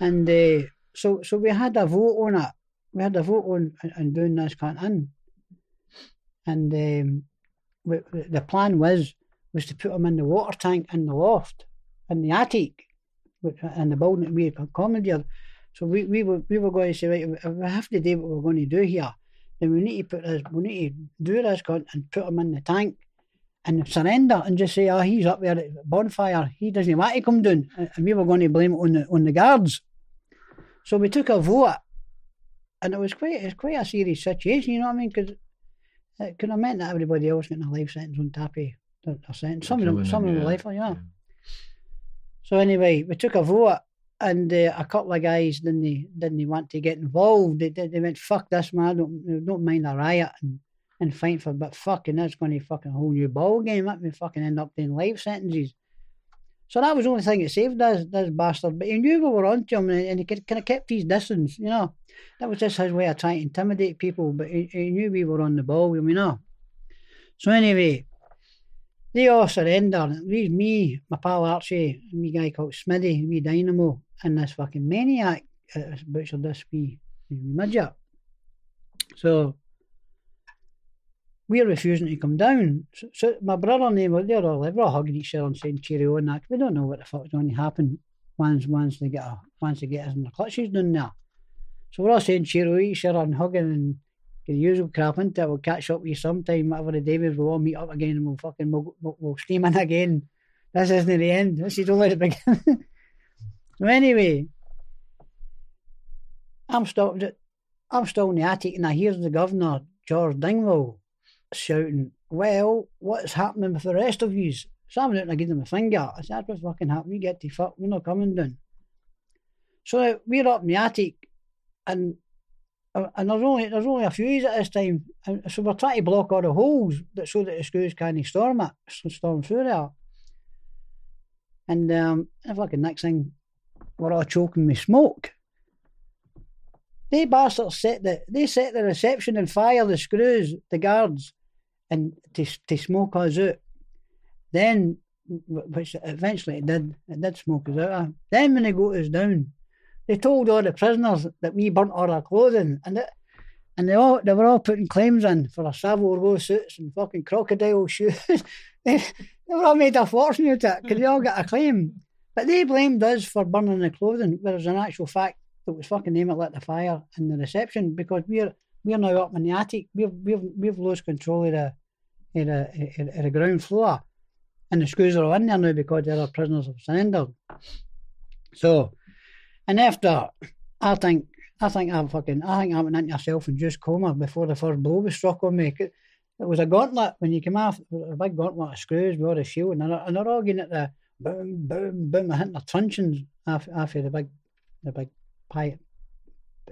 And uh, so so we had a vote on it. We had a vote on on doing this cunt in. And um, we, the plan was was to put him in the water tank in the loft, in the attic, in the building that we had accommodated. So we, we were we were going to say, right, if we have to do what we're going to do here, then we need to put this, we need to do this and put him in the tank and surrender and just say, oh, he's up there at the bonfire. He doesn't want to come down. And we were going to blame it on the on the guards. So we took a vote, and it was quite it was quite a serious situation. You know what I mean? Because it could have meant that everybody else getting a life sentence on Tappy. A sentence. Some of them, some of them life, yeah. know. So anyway, we took a vote, and uh, a couple of guys didn't didn't want to get involved. They, they, went, "Fuck this, man! Don't don't mind a riot and and fight for, but fucking that's going to fucking whole new ball game. That me fucking end up doing life sentences." So that was the only thing that saved this, this bastard. But he knew we were on to him and, he kind of kept his distance, you know. That was just his way of trying to intimidate people, but he, he knew we were on the ball, you know. So anyway, they all surrendered. It me, my pal Archie, wee guy called Smitty, me Dynamo, and this fucking maniac uh, butchered this wee, wee midget. So we're refusing to come down. So, so my brother and them, they're all, they're all hugging each other and saying cheerio and that. We don't know what the fuck's going to happen once once they get a, once they get us in the clutches down there. So we're all saying cheerio each other and hugging and the usual crap into it. We'll catch up with you sometime, whatever the day is, we'll all meet up again and we'll fucking we'll, we'll, we'll steam in again. This isn't the end. This is only the beginning. so anyway, I'm still I'm still in the attic and I hear the governor, George Dingwall, shouting, Well, what's happening with the rest of yous? So I'm out and I give them a finger. I said, What's fucking happening? You get to fuck, we're not coming down. So we're up in the attic and and there's only there's only a few at this time, and so we're trying to block all the holes that so that the screws can't storm it, storm through there. And um, the fucking next thing, we're all choking with smoke. They bastards set the they set the reception and fire the screws, the guards, and to to smoke us out. Then, which eventually it did, it did smoke us out. Then when they got us down, they told all the prisoners that we burnt all our clothing, and it, and they all they were all putting claims in for a Savile Row suits and fucking crocodile shoes. they, they were all made a fortune out of it because they all got a claim. But they blamed us for burning the clothing, whereas in actual fact it was fucking them that lit the fire in the reception because we're we're now up in the attic. We've we've we've lost control of the of the, of the ground floor, and the screws are all in there now because the other prisoners have surrendered. So, and after I think I think I'm fucking I think I went into a self-induced coma before the first blow was struck on me. It It was a gauntlet when you come off a big gauntlet of screws with all the shield, and they're, and they're all getting at the boom, boom, boom, hitting their truncheons after, after the big, the big pie,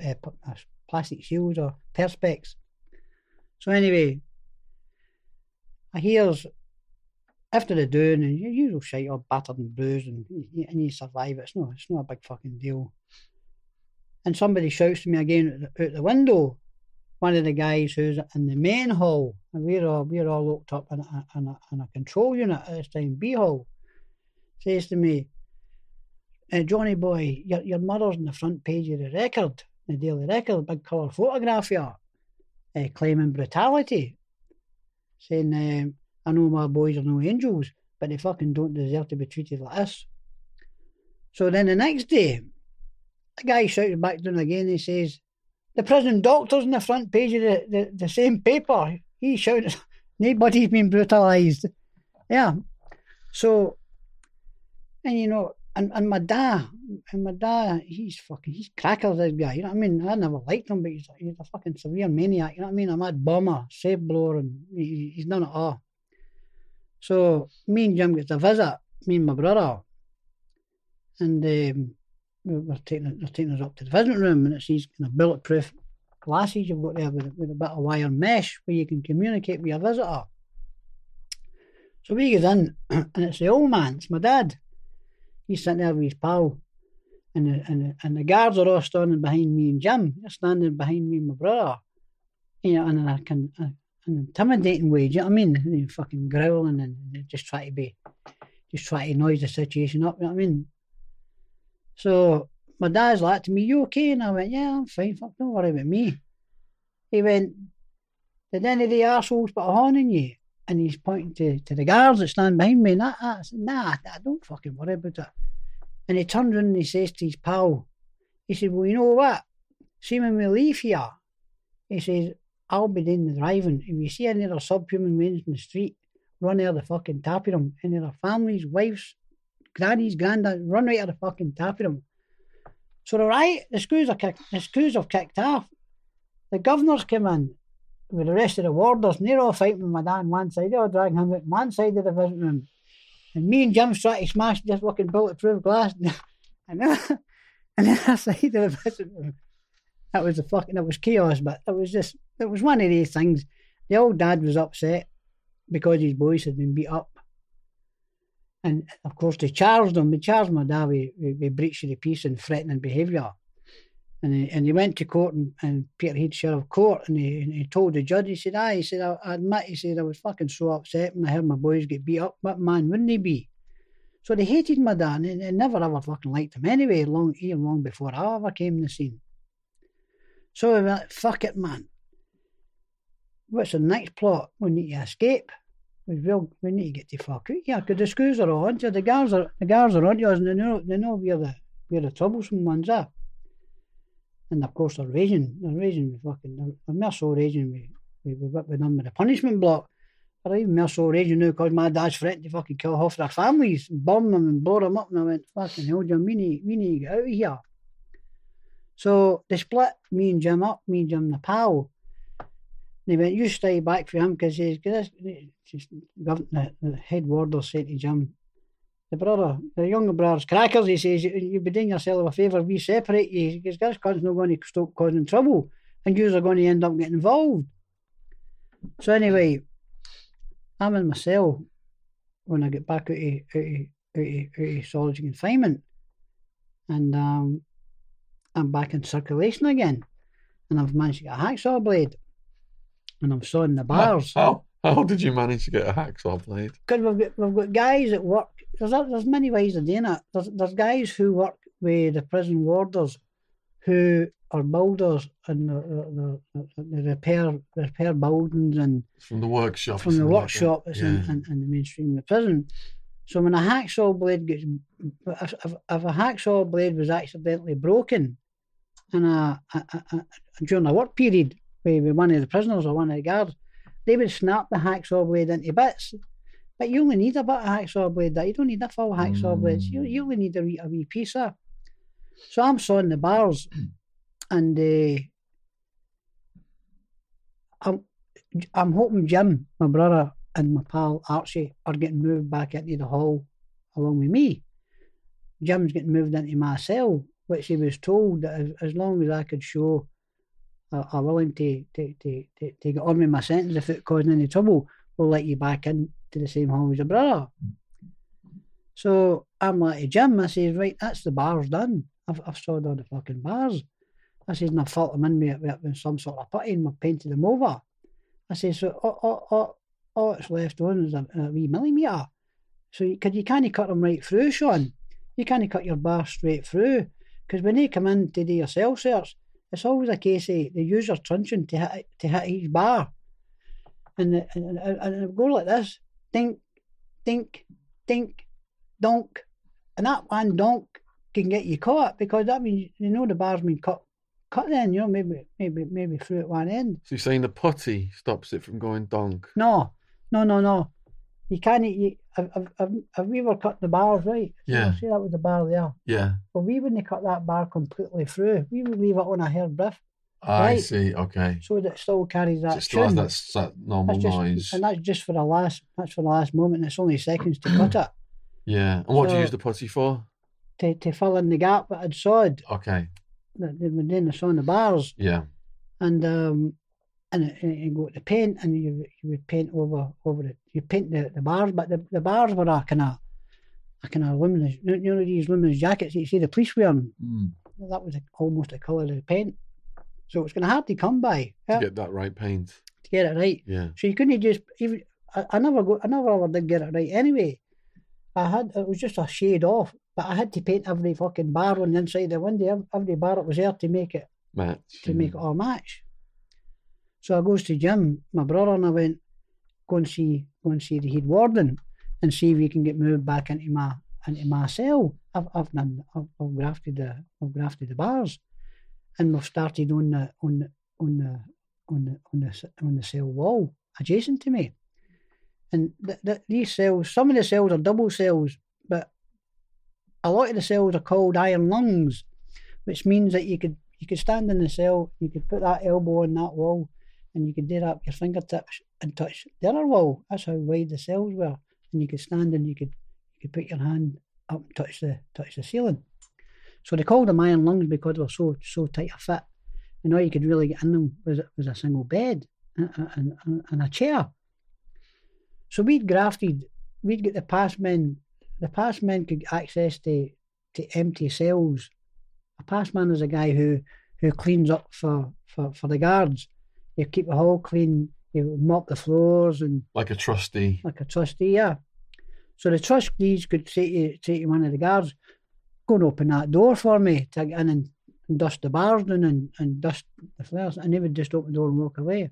uh, plastic shields or perspex. So anyway, I hears after the doing and your usual shite or battered and bruised and and you survive it. It's not it's not a big fucking deal. And somebody shouts to me again out the, out the window. One of the guys who's in the main hall, and we're all we're all locked up in a, in a, in a control unit at this time, B hall, says to me, uh, Johnny boy, your your mother's on the front page of the record, the Daily Record, big colour photograph here, uh, claiming brutality, saying um, I know my boys are no angels, but they fucking don't deserve to be treated like this. So then the next day, the guy shouts back down again. He says, "The prison doctor's in the front page of the, the, the same paper." He shouts, "Nobody's been brutalised." Yeah. So, and you know, and, and my dad, and my dad, he's fucking, he's crackers, this guy. You know what I mean? I never liked him, but he's, he's a fucking severe maniac. You know what I mean? A mad bomber, safe blower, and he, he's done it all. So me and Jim gets a visit, me and my brother, and um, we're taking they're taking us up to the visiting room, and it's these kind of bulletproof glasses you've got there with, with a bit of wire mesh where you can communicate with your visitor. So we get in, and it's the old man, it's my dad. He's sitting there with his pal, and the, and the, and the guards are all standing behind me and Jim. They're standing behind me and my brother. You know, and I can intimidating way. Do you know what I mean? And fucking growling and just try to be, just try to noise the situation up. You know what I mean? So my dad's like to me, "You okay?" And I went, "Yeah, I'm fine. Fuck, don't worry about me." He went, "Did any of the assholes put a horn in you?" And he's pointing to, to the guards that stand behind me. And I, I said, "Nah, I don't fucking worry about that." And he turns around and he says to his pal, he said, "Well, you know what? See when we leave here." He says, I'll be doing the driving. If you see any other subhuman beings in the street, run out of the fucking top of them. Any other families, wives, grannies, granddads, run right out of the fucking top of them. So the right, the screws are kicked, the screws have kicked off. The governors came in with the rest of the warders, and they're all fighting with my dad on one side. They're all dragging him out one side of the visiting room. And me and Jim's trying to smash this fucking bulletproof glass. and then, and then I side of the visiting room. That was the fucking, it was chaos, but it was just, it was one of these things. The old dad was upset because his boys had been beat up. And of course, they charged him. They charged my dad with, with, with breach of the peace and threatening behaviour. And he, and he went to court and, and Peterhead Sheriff Court and he, and he told the judge, he said, I, he said, I, I admit, he said, I was fucking so upset when I heard my boys get beat up. What man wouldn't he be? So they hated my dad and they never ever fucking liked him anyway, long, even long before I ever came to the scene. So we went, fuck it, man. What's the next plot? We need to escape. We will. We need to get the fuck out here because the screws are on you. The guards are the guards are on you, and they know they know where the where the troublesome ones are. And of course they're raging. They're raging. With fucking. They're, they're so raging. We we we whip with them with the punishment block. But even more so raging now because my dad's threatened to fucking kill half their families, bomb them and blow them up. And I went, fucking hell, Jim, we need, we need to get out of here. So they split me and Jim up, me and Jim the pal. They went, you stay back for him because he's just the, the head warder said to Jim, the brother, the younger brother's crackers, he says, you've been doing yourself a favour, we separate you, because this cunt's not going to stop causing trouble, and you are going to end up getting involved. So anyway, I'm in my cell when I get back out of, out of, out of, out of solitary confinement. And um, I'm back in circulation again, and I've managed to get a hacksaw blade, and I'm sawing the bars. How, how, how did you manage to get a hacksaw blade? Because we've got we've got guys at work. There's there's many ways of doing it. There's there's guys who work with the prison warders, who are builders and the, the, the, repair repair buildings and from the workshop from the workshop like yeah. in, in, in, the mainstream of the prison. So when a hacksaw blade gets, if, if, a hacksaw blade was accidentally broken, and a, a, a, during a work period with one of the prisoners or one of the guards, they would snap the hacksaw blade into bits. But you only need a bit of hacksaw blade. That you don't need a full hacksaw mm. blade. You, you only need a, wee, a wee piece of. So I'm sawing the bars, and uh, I'm I'm hoping Jim, my brother, and my pal Archie are getting moved back into the hall along with me. Jim's getting moved into my cell, which he was told that as, as long as I could show a willing to, to, to, to, to get on with my sentence if it causing any trouble, we'll let you back into the same hall as your brother. So I'm like Jim, I says, right, that's the bars done. I've, I've sawed all the fucking bars. I says, and I've filled them in with, with, with some sort of putty and we've painted them over. I says, so all, all, all, Oh, all that's left on is a, a wee millimetre. So you, cause you can't cut them right through, Sean. You can't cut your bar straight through. Because when they come in to do your cell search, it's always a case of the user truncheon to hit, to hit each bar. And, the, and, and, and it go like this dink, dink, dink, donk. And that one donk can get you caught because that means you know the bar's been cut cut then, you know, maybe maybe maybe through at one end. So you're saying the putty stops it from going donk? No, no, no, no. You can't. You, have, have, have we ever cut the bars right? So Yeah. See, that was the bar there. Yeah. But we wouldn't cut that bar completely through. We would leave it on a hair breath I Right. see. Okay. so that it still carries So that it still has that, that normal That's just, noise. and that's just for the last. That's for the last moment. It's only seconds to cut it Yeah. And what do you use the putty for? to, to fill in the gap that I'd sawed. Okay. That they were doing the saw on the bars, Yeah. and um, and you go to paint, and you you would paint over over it. You paint the, the bars, but the, the bars were a kind of a kind of luminous. You know these luminous jackets that you see the police wearing. Mm. That was almost the colour of the paint. So it's kind of hard to come by yeah, To get that right paint. to get it right. Yeah. So you couldn't just even. I, I never go. I never ever did get it right. Anyway, I had it was just a shade off, but I had to paint every fucking bar on the inside of the window. ev- Every bar that was there to make it Match. to yeah. make it all match. So I goes to Jim, my brother, and I went go and see go and see the head warden and see if he can get moved back into my into my cell. I've I've done I've, I've grafted the I've grafted the bars, and we've started on the on the on the on the on the on the cell wall adjacent to me. And th- th- these cells, some of the cells are double cells, but a lot of the cells are called iron lungs, which means that you could you could stand in the cell, you could put that elbow on that wall, and you could do that with your fingertips and touch the other wall. That's how wide the cells were, and you could stand and you could you could put your hand up and touch the touch the ceiling. So they called them iron lungs because they were so so tight a fit, and all you could really get in them was was a single bed and, and, and, a chair. So we'd grafted, we'd get the past men. The past men could access to to empty cells a pass man is a guy who who cleans up for, for, for the guards. You keep the hall clean, you mop the floors and Like a trustee. like a trustee, yeah. So the trustees could say to, say to one of the guards, go and open that door for me to get in and, and dust the bars down and, and dust the flares. And they would just open the door and walk away.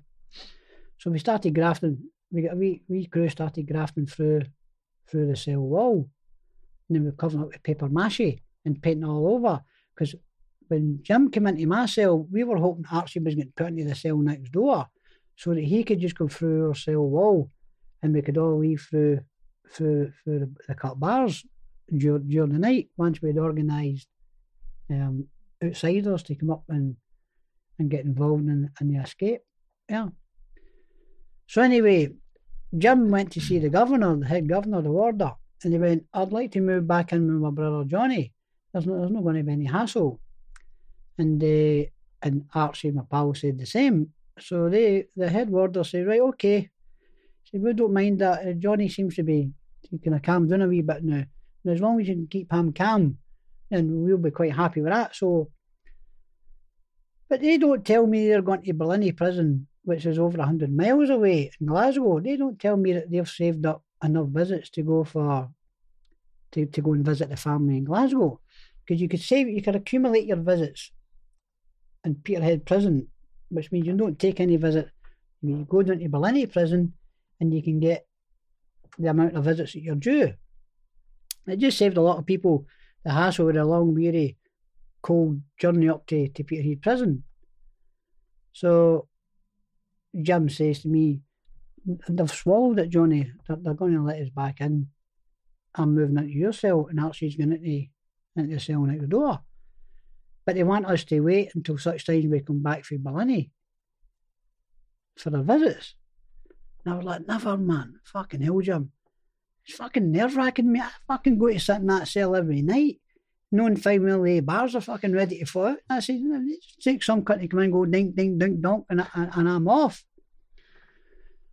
So we started grafting, we got a wee, wee crew started grafting through through the cell wall. And then we were covering it with paper mache and painting all over. Because when Jim came into my cell, we were hoping Archie was getting put into the cell next door so that he could just go through our cell wall and we could all leave through through, through the, cut bars during, during the night once we'd organised um, outsiders to come up and and get involved in, in the escape. Yeah. So anyway, Jim went to see the governor, the head governor the warder, and he went, I'd like to move back in with my brother Johnny. There's no, there's not going to be any hassle. And uh, and Archie, my pal, said the same. So they, the head warder said, right, okay. Said, we don't mind that. Uh, Johnny seems to be kind of calmed down a wee bit now. And as long as you can keep him calm, then we'll be quite happy with that. So, but they don't tell me they're going to Barlinnie prison, which is over 100 miles away in Glasgow. They don't tell me that they've saved up enough visits to go for, to, to go and visit the family in Glasgow. Because you could save, you could accumulate your visits in Peterhead prison, which means you don't take any visit. You go down to Barlinnie prison and you can get the amount of visits that you're due. It just saved a lot of people the hassle with a long, weary, cold journey up to, to Peterhead prison. So Jim says to me, they've swallowed it, Johnny. They're, they're going to let us back in. I'm moving into your cell, and Archie's going into the cell next door. But they want us to wait until such time we come back from Barlinnie for the visits. And I was like, never, man. Fucking hell, Jim. It's fucking nerve wracking me. I fucking go to sit in that cell every night, knowing five million bars are fucking ready to fall out. I said, take some cut to come and go ding, ding, ding, donk, and, and, and I'm off.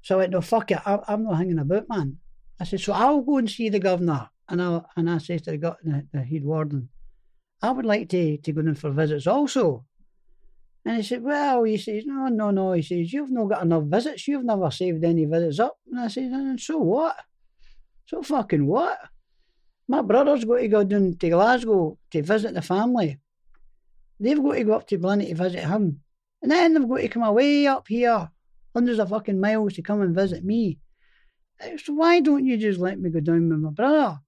So I went, no, fuck it, I, am not hanging about, man. I said, so I'll go and see the governor. And I, and I said to the, the, the head warden, I would like to, to go in for visits also. And he said, Well, he says, No, no, no. He says, You've not got enough visits. You've never saved any visits up. And I said, And so what? So fucking what? My brother's got to go down to Glasgow to visit the family. They've got to go up to Barlinnie to visit him. And then they've got to come away up here, hundreds of fucking miles to come and visit me. So why don't you just let me go down with my brother?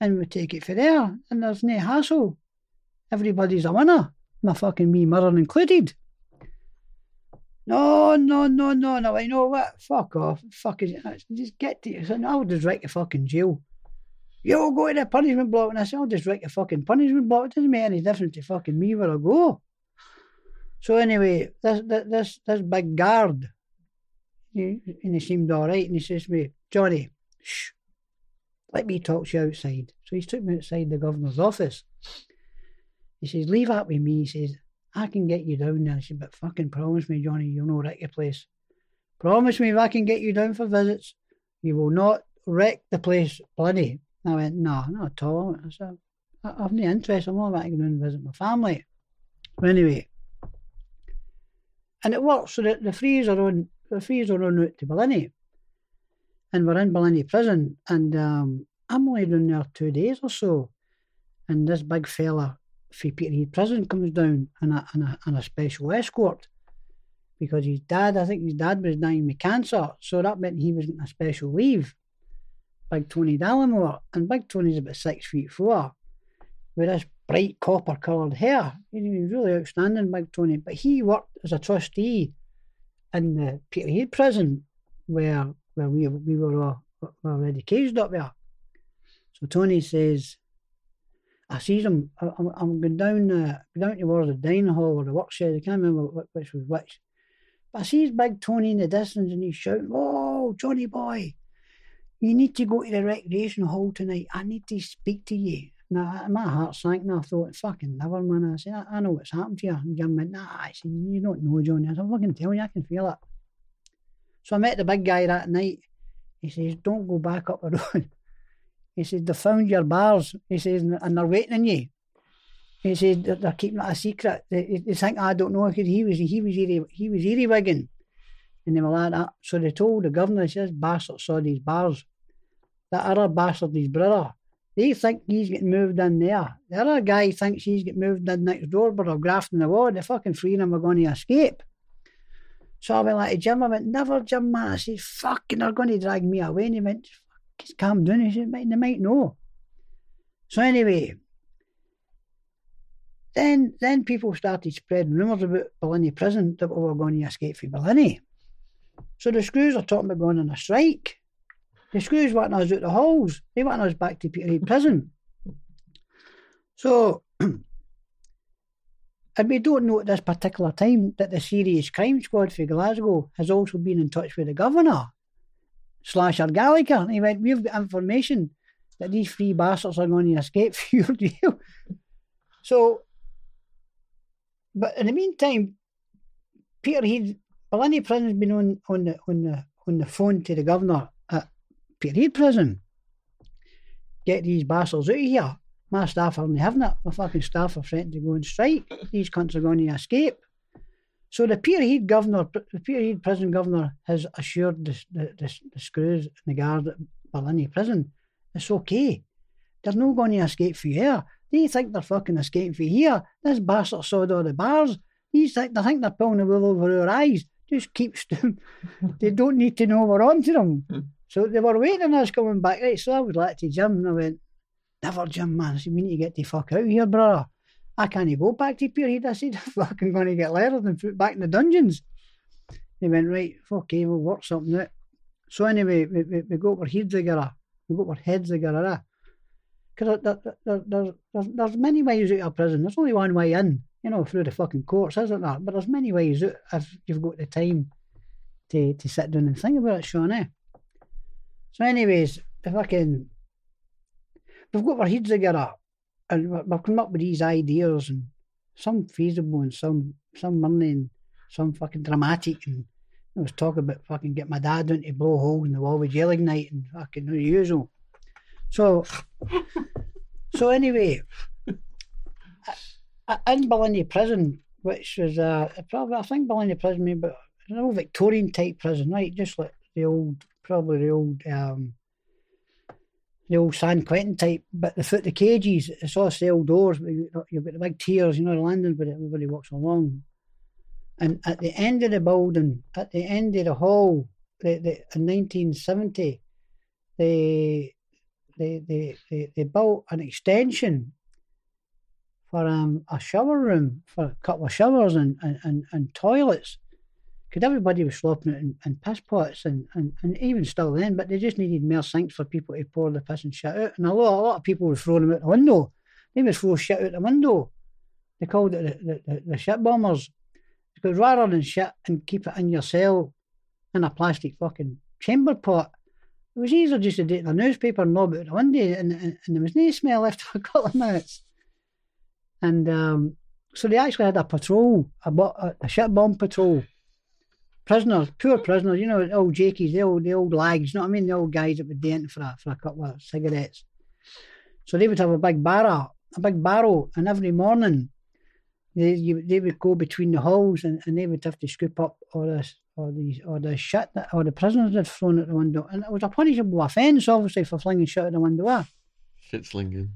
And we take it for there. And there's no hassle. Everybody's a winner my fucking me mother included. No, no, no, no, no. I know what? Fuck off. Fucking uh, just get to you. I'll just write a fucking jail. You'll go to the punishment block. And I said, I'll just write a fucking punishment block. It doesn't make any difference to fucking me where I go. So anyway, this this this big guard, he, and he seemed all right. And he says to me, Johnny, shh, let me talk to you outside. So he took me outside the governor's office. He says, Leave that with me. He says, I can get you down there. I said, But fucking promise me, Johnny, you'll not wreck your place. Promise me if I can get you down for visits, you will not wreck the place bloody. I went, No, not at all. I said, I have no interest. I'm not about to go down and visit my family. Anyway, and it works. So the, the frees are on the frees are on route to Barlinnie, and we're in Barlinnie prison, and um, I'm only down there two days or so, and this big fella for Peterhead prison comes down and a, and, a, and a special escort because his dad, I think his dad was dying with cancer, so that meant he was getting a special leave. Big Tony Dallimore, and Big Tony's about six feet four, with this bright copper coloured hair. He was really outstanding, Big Tony. But he worked as a trustee in the Peterhead prison where where we we were uh, all, already caged up there. So Tony says, I sees him. I, am I'm going down, uh, down towards the dining hall or the work shed. I can't remember which was which. But I sees Big Tony in the distance and he's shouting, "Oh, Johnny boy, you need to go to the recreation hall tonight. I need to speak to you." Now my heart sank and I thought, "Fucking never, man." I said, "I, I know what's happened to you." And Jim went, "Nah," I said, "You don't know, Johnny." I said, "I'm fucking telling you, I can feel it." So I met the big guy that night. He says, "Don't go back up the road." He said, they found your bars. He says, and they're waiting on you. He said, they're keeping it a secret. They, they think, I don't know, because he was, he was, eerie, he was earwigging. And they were like that. So they told the governor, he says, bastard saw these bars. That other bastard, his brother, they think he's getting moved in there. The other guy thinks he's getting moved in next door, but they're grafting the wall. The fucking three of are going to escape. So I went like Jim, I went, never, Jim, man. I said, fucking, they're going to drag me away. And he went, just calm down. He said, they might know. So anyway, then then people started spreading rumours about Barlinnie prison that we were going to escape from Barlinnie. So the screws are talking about going on a strike. The screws wanting us out the halls. They want us back to Peterhead prison. So, and we don't know at this particular time that the serious crime squad for Glasgow has also been in touch with the governor slash Gallagher. And he went, We've got information that these three bastards are going to escape for your deal. So, but in the meantime, Peterhead, Barlinnie Prison's been on, on, the, on, the, on the phone to the governor at Peterhead Prison. Get these bastards out of here. My staff aren't having it. My fucking staff are threatening to go on strike. These cunts are going to escape. So the Peterhead governor, the Peterhead prison governor, has assured the, the, the, the screws and the guard at Barlinnie prison it's okay. They're not going to escape from here. They think they're fucking escaping from here. This bastard sawed all the bars. These think they think they're pulling the wool over our eyes. Just keep them. they don't need to know we're on to them. Hmm. so they were waiting on us coming back. Right, so I was like to Jim and I went, Never, Jim, man. Said, we need to get the fuck out of here, brother. I can't go back to Peterhead. I said, fucking going to get lettered and put back in the dungeons. He went, right, Fuck okay, we'll work something out. So anyway, we, we, we got our heads together. We got our heads together. Because there, there, there, there's, there's many ways out of prison. There's only one way in, you know, through the fucking courts, isn't there? But there's many ways out if you've got the time to, to sit down and think about it, Sean, eh? So anyways, I can, we've got our heads together and we've come up with these ideas and some feasible and some some money and some fucking dramatic and I was talking about fucking get my dad into blow holes in the wall with gelignite and fucking the usual. So, so anyway, in Barlinnie Prison, which was uh, probably I think Barlinnie Prison, maybe an old Victorian type prison, right? Just like the old, probably the old, um, the old San Quentin type. But the foot the cages, it's all cell doors. You've got the big tiers, you know, the landing, but everybody walks along. And at the end of the building, at the end of the hall, the, the, in 1970, they, they, they, they, they built an extension for um, a shower room, for a couple of showers and, and, and, and toilets. Because everybody was slopping it in, in piss pots and, and, and even still then, but they just needed more sinks for people to pour the piss and shit out. And a lot, a lot of people were throwing them out the window. They would throw shit out the window. They called it the, the, the shit bombers because rather than shit and keep it in your cell in a plastic fucking chamber pot, it was easier just to do it in a newspaper and lob it out the window and, and, and there was no smell left for a couple of minutes. And um, so they actually had a patrol, a, a, a shit bomb patrol. Prisoners, poor prisoners, you know, old jakies, the old, the old lags, you know what I mean? The old guys that would dent for a, for a couple of cigarettes. So they would have a big barrow, a big barrow, and every morning they you, they would go between the halls and, and they would have to scoop up all this or the or the shit that or the prisoners had thrown out the window, and it was a punishable offence, obviously, for flinging shit out the window. Eh? Shit slinging.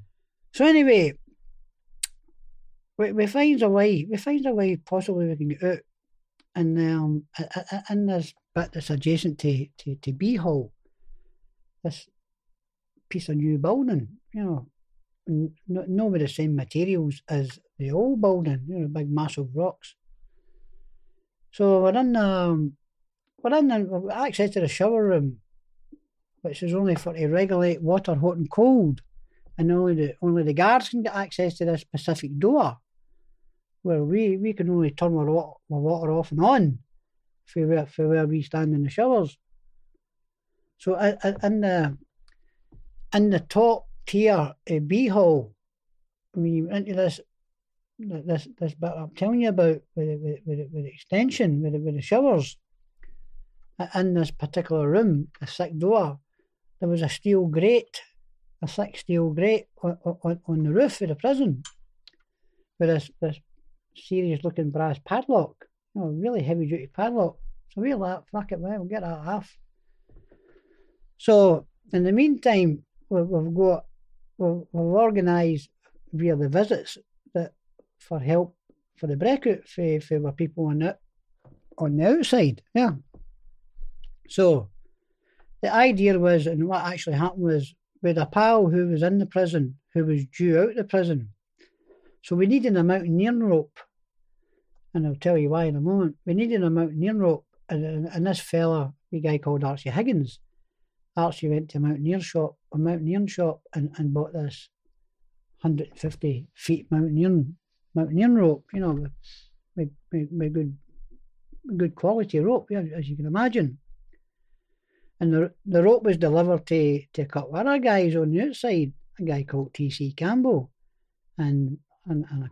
So anyway, we, we find a way. We find a way possibly we can get out, and um, in this bit that's adjacent to to to B Hall, this piece of new building, you know, no, no with the same materials as the old building, you know, big massive rocks. So we're in um, we're in the, access to the shower room, which is only for to regulate water hot and cold, and only the only the guards can get access to this specific door, where we, we can only turn our water, our water off and on, for where for where we stand in the showers. So in the in the top tier a B hole. We went into this this this bit I'm telling you about with with, with, with extension with with the showers in this particular room, a thick door. There was a steel grate, a thick steel grate on, on, on the roof of the prison, with this this serious looking brass padlock, you know, really heavy duty padlock. So we like, fuck it, man, we'll get that off. So in the meantime, we've got we've, organised via the visits that for help for the breakout for, for people on the, on the outside. Yeah. So the idea was, and what actually happened was, with a pal who was in the prison, who was due out the prison. So we needed a mountaineering rope. And I'll tell you why in a moment. We needed a mountaineering rope. And, and, this fella, a guy called Archie Higgins, Archie went to a mountaineer shop, a mountaineering shop, and, and bought this 150 feet mountaineering mountaineering rope. You know, with, with, good good quality rope, yeah, as you can imagine. And the the rope was delivered to to Kutwara guys on the outside, a guy called T.C. Campbell, and and, and a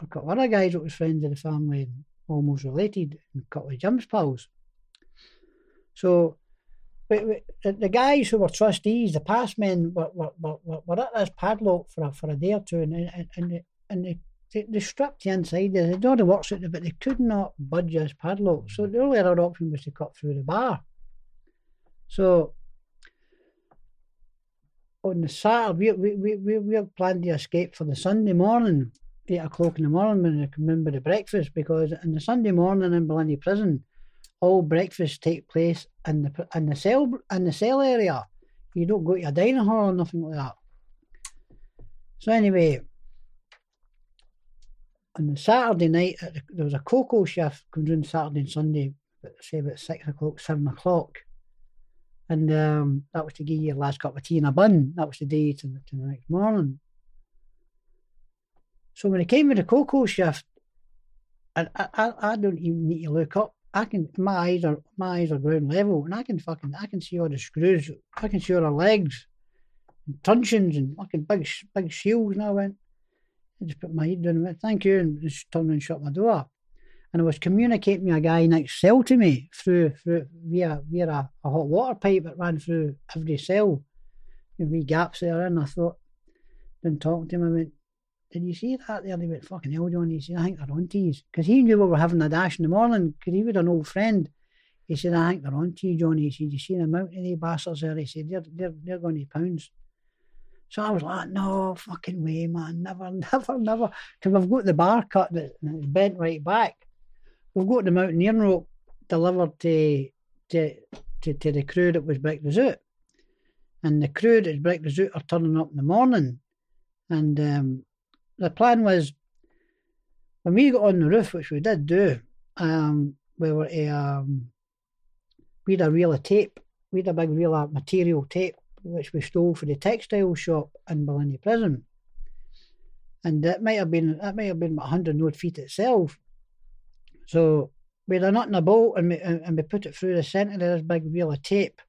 A Kutwara guys that was friends of the family and almost related, and a couple of Jim's pals. So we, we, the guys who were trustees, the past men, were, were, were, were at this padlock for a, for a day or two, and and and, and they, they, they stripped the inside. They had all the works out there, but they could not budge this padlock. So the only other option was to cut through the bar. So on the Saturday, we we we we had planned the escape for the Sunday morning, eight o'clock in the morning when I remember the breakfast because in the Sunday morning in Barlinnie Prison all breakfasts take place in the in the cell in the cell area. You don't go to a dining hall or nothing like that. So anyway, on the Saturday night, the, there was a cocoa shift comes in Saturday and Sunday, say about six o'clock, seven o'clock, and um, that was to give you your last cup of tea and a bun. That was the day to to the next morning. So when it came with the cocoa shift, and I, I, I don't even need to look up I can my eyes are my eyes are ground level, and I can fucking I can see all the screws. I can see all the legs, and truncheons, and fucking big big shields. And I went, I just put my head down and went, "Thank you," and just turned and shut my door. And I was communicating with a guy next cell to me through through via via a, a hot water pipe that ran through every cell. There wee gaps there, and I thought, then talking to him, I went, did you see that there? They went, fucking hell, John. He said, I think they're on to. Because he knew we were having a dash in the morning, because he was an old friend. He said, I think they're on to you, Johnny. He said, you see the amount of these bastards there? He said, they're, they're, they're going to pounds. So I was like, no fucking way, man. Never, never, never. Because we've got the bar cut that it's bent right back. We've got the mountaineering rope delivered to, to, to, to the crew that was Breakers Out. And the crew that's Breakers Out are turning up in the morning. And um, the plan was when we got on the roof, which we did do, um, we were a, um, we had a reel of tape. We had a big reel of material tape, which we stole for the textile shop in Barlinnie Prison. And that might have been that might have been about hundred odd feet itself. So we had a nut in a bolt and we and we put it through the centre of this big reel of tape,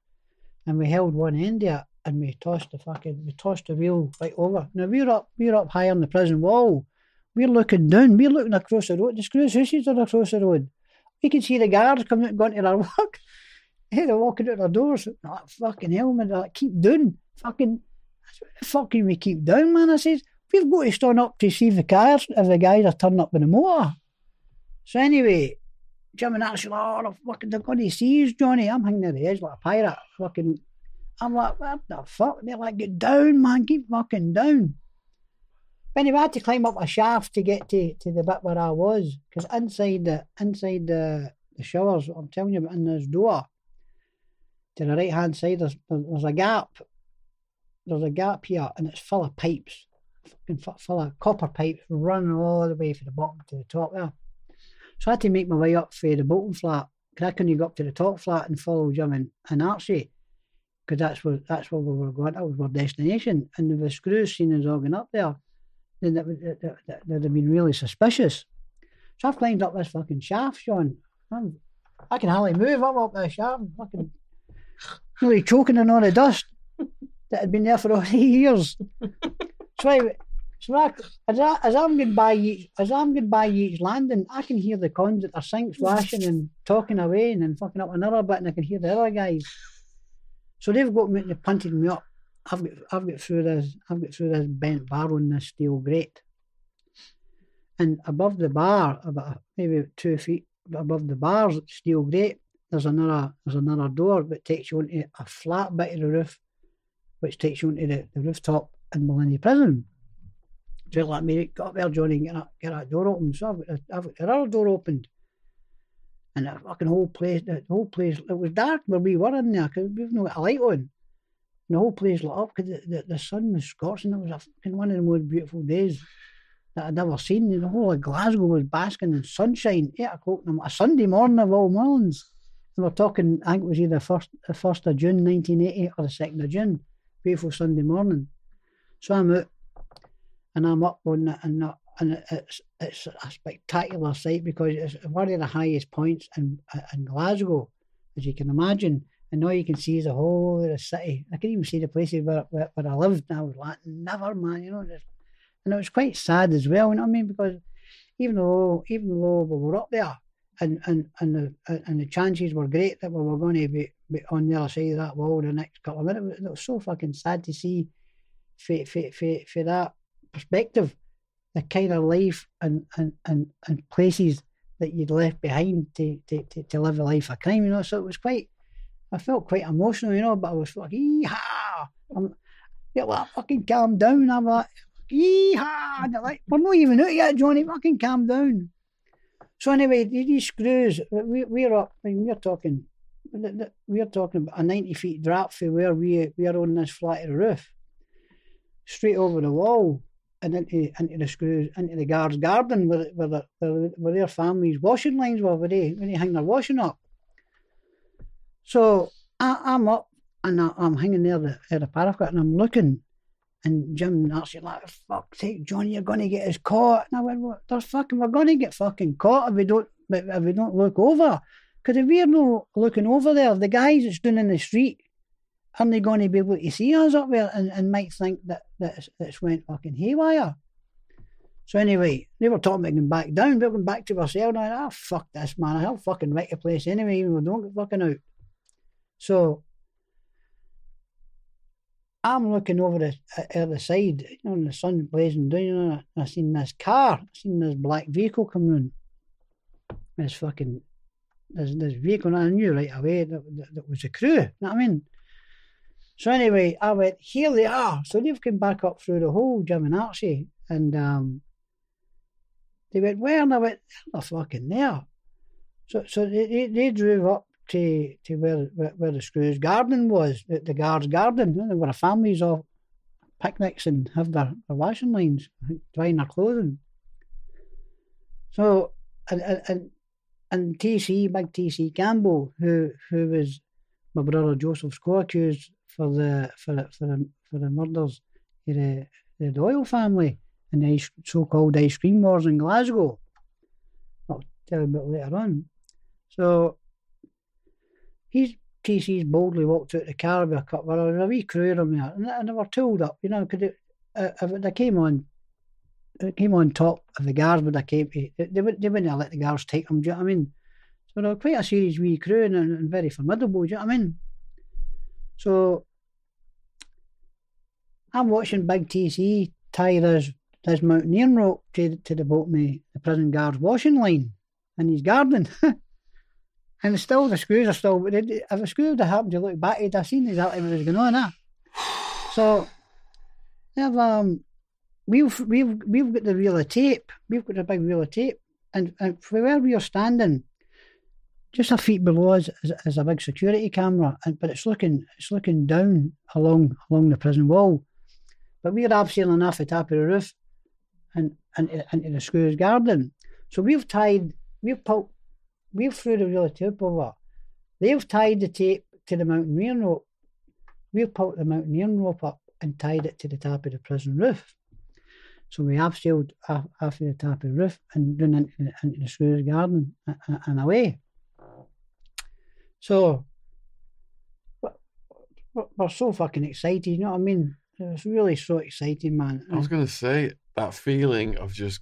and we held one end of it and we tossed the fucking we tossed the wheel right over. Now we're up we're up high on the prison wall. We're looking down, we're looking across the road. The screws houses are across the road. We can see the guards coming out and going to their work. Hey, they're walking out their doors. Oh, fucking hell, man, like, keep doing. Fucking fucking we keep down, man. I says, we've got to stand up to see the cars if the guys are turning up in the motor. So anyway, Jim and Ashley, oh, the fucking, they're going to us, Johnny. I'm hanging at the edge like a pirate. Fucking I'm like, what the fuck? They're like, get down, man, keep fucking down. Anyway, I had to climb up a shaft to get to, to the bit where I was, because inside the inside the, the showers, I'm telling you, in this door, to the right hand side, there's there's a gap. There's a gap here, and it's full of pipes, fucking full of copper pipes running all the way from the bottom to the top there. So I had to make my way up for the bottom flat, because I couldn't go up to the top flat and follow Jim and, and Archie because that's where that's where we were going. That was our destination. And if the screws seen us all going up there, then that would that, that, would have been really suspicious. So I've climbed up this fucking shaft, Sean. I'm, I can hardly move. I'm up this shaft, fucking really choking in all the dust that had been there for all the years. so, I, so I, as, I, as I'm going by each, as I'm going by each landing, I can hear the cons at their sinks washing and talking away and then fucking up another bit, and I can hear the other guys. So they've got me, they mm. punted me up. I've got, I've got through this, I've got through this bent bar on this steel grate. And above the bar, about maybe two feet above the bar's steel grate, there's another, there's another door that takes you onto a flat bit of the roof, which takes you onto the, the rooftop in Barlinnie Prison. So like me, got up there, Johnny, get that, get that door open. So I've got, I've got the other door opened and the fucking whole place, the whole place, it was dark where we were in there because we've not got a light on. And the whole place lit up because the, the, the, sun was scorching. It was a fucking one of the most beautiful days that I'd ever seen. And the whole of Glasgow was basking in sunshine, eight o'clock in the, a Sunday morning of all mornings. And we're talking, I think it was either first, the first of June 1980 or the second of June. Beautiful Sunday morning. So I'm out and I'm up on that and that and it's it's a spectacular sight because it's one of the highest points in uh, in Glasgow, as you can imagine. And all you can see is the whole of the city. I can even see the places where, where, where I lived, and I was like, never, man, you know. And it was quite sad as well, you know what I mean? Because even though even though we were up there, and and and the and the chances were great that we were going to be, be on the other side of that wall the next couple of minutes. It was so fucking sad to see, for for for, for that perspective the kind of life and, and, and, and places that you'd left behind to, to, to, to live a life of crime, you know. So it was quite, I felt quite emotional, you know, but I was like, yee-haw. I'm, they're like, fucking calm down. I'm like, yee-haw. And they're like, we're not even out yet, Johnny, fucking calm down. So anyway, these screws, we, we're up, I mean, we're talking, we're talking about a 90 feet drop for where we, we are on this flat of the roof, straight over the wall and into into the screws into the guards' garden where where, where, where their families' washing lines were where they when they hang their washing up. So I, am up and I, am hanging there the, at the parapet and I'm looking and Jim actually like fuck sake Johnny you're gonna get us caught. And I went well, there's fucking we're gonna get fucking caught if we don't if we don't look over. Because if we're not looking over there, the guys that's down in the street aren't they going to be able to see us up there and, and might think that, that it's, it's went fucking haywire. So anyway, they were talking about going back down. We were going back to ourselves. And I ah, fuck this, man. I'll fucking wreck the place anyway. We don't get fucking out. So I'm looking over the other side, you know, and the sun blazing down, and I, I seen this car, I seen this black vehicle coming in. This fucking, this, this vehicle, and I knew right away that, that, that was a crew, you know what I mean? So anyway, I went, here they are. So they've come back up through the whole Jim and Archie, and um, they went, where? And I went, they're fucking there. So, so they, they, they drove up to to where where, where the Screws garden was, the, the guards' garden, you know, where the families all picnics and have their, their washing lines, drying their clothing. So and and and TC, big TC Campbell, who who was my brother Joseph's co-accused for the for the, for the, for the murders of the, the Doyle family and the so-called ice cream wars in Glasgow. I'll tell you about later on. So he's TC's boldly walked out the car with a cup of a wee crew them there, and, they were tooled up, you know, because uh, they came on, it came on top of the guards, but they came, they, they, wouldn't, they wouldn't let the guards take them. Do you know what I mean? So they were quite a serious wee crew and, and very formidable. Do you know what I mean? So I'm watching Big TC tie this this mountaineering rope to to the boat me the prison guard's washing line, and he's guarding. And still, the screws are still. If a screw would have happened to look back, he'd have seen exactly what was going on. Eh? So, have um, we've we've we've got the reel of tape. We've got a big reel of tape, and and from where we are standing, just a feet below us is, is a big security camera, and but it's looking it's looking down along along the prison wall. But we're abseiling off the top of the roof, and and into the screws garden. So we've tied we've pulled we've threw the reel of tape over. They've tied the tape to the mountaineering rope. We've pulled the mountaineering rope up and tied it to the top of the prison roof. So we abseiled after the top of the roof and run into, into the Screws garden and, and away. So we're so fucking excited, you know what I mean? It's really so exciting, man. I was going to say that feeling of just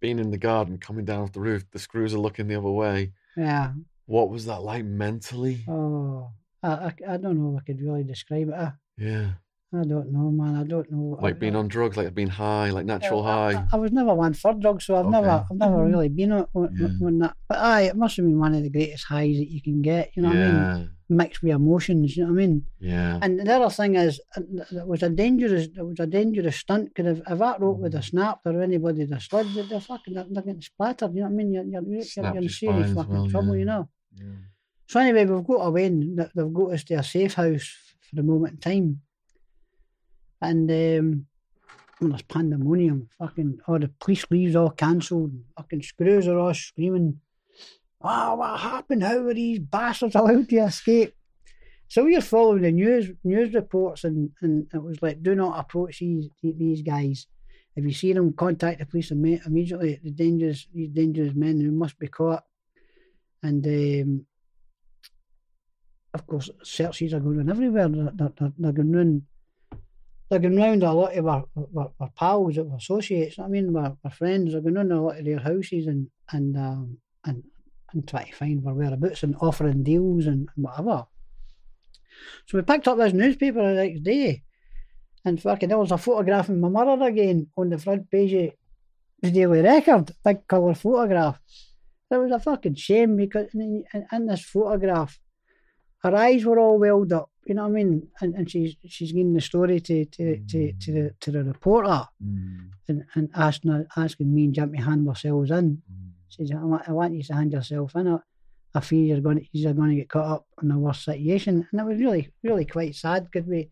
being in the garden, coming down off the roof, the screws are looking the other way. Yeah. What was that like mentally? Oh, I, I, I don't know if I could really describe it. Yeah. I don't know, man. I don't know. Like being on drugs, like being high, like natural high. I, I, was never one for drugs, so I've okay. never, I've never really been on, on, yeah. on, that. But aye, it must have been one of the greatest highs that you can get. You know yeah. what I mean? Mixed with emotions. You know what I mean? Yeah. And the other thing is, uh, it was a dangerous, it was a dangerous stunt. Because if, if that rope would have mm. snapped or anybody would have slid, they're fucking, they're, they're getting splattered. You know what I mean? You're, you're, you're, you're in serious fucking well, trouble. Yeah. You know. Yeah. So anyway, we've got away and they've got us to a safe house for the moment in time and um, when there's pandemonium, fucking all the police leaves all cancelled, fucking screws are all screaming, "Ah, oh, what happened? How were these bastards allowed to escape?" So we were following the news news reports, and, and it was like, "Do not approach these these guys. If you see them, contact the police immediately. The dangerous these dangerous men who must be caught." And um, of course, searches are going on everywhere. They're, they're, they're going on they're going round a lot of our, our, our pals, our associates. I mean, our, our friends are going on a lot of their houses and and um, and and try to find their whereabouts and offering deals and, and whatever. So we picked up this newspaper the next day, and fucking there was a photograph of my mother again on the front page of the Daily Record, big colour photograph. It was a fucking shame because in, in, in this photograph, her eyes were all welled up you know what I mean? And and she's she's giving the story to to mm. to, to the to the reporter, mm. and and asking asking me and Jim to hand ourselves in. Mm. Says I want, I want you to hand yourself in. I, I fear you're going to, you're going to get caught up in a worse situation, and it was really really quite sad because we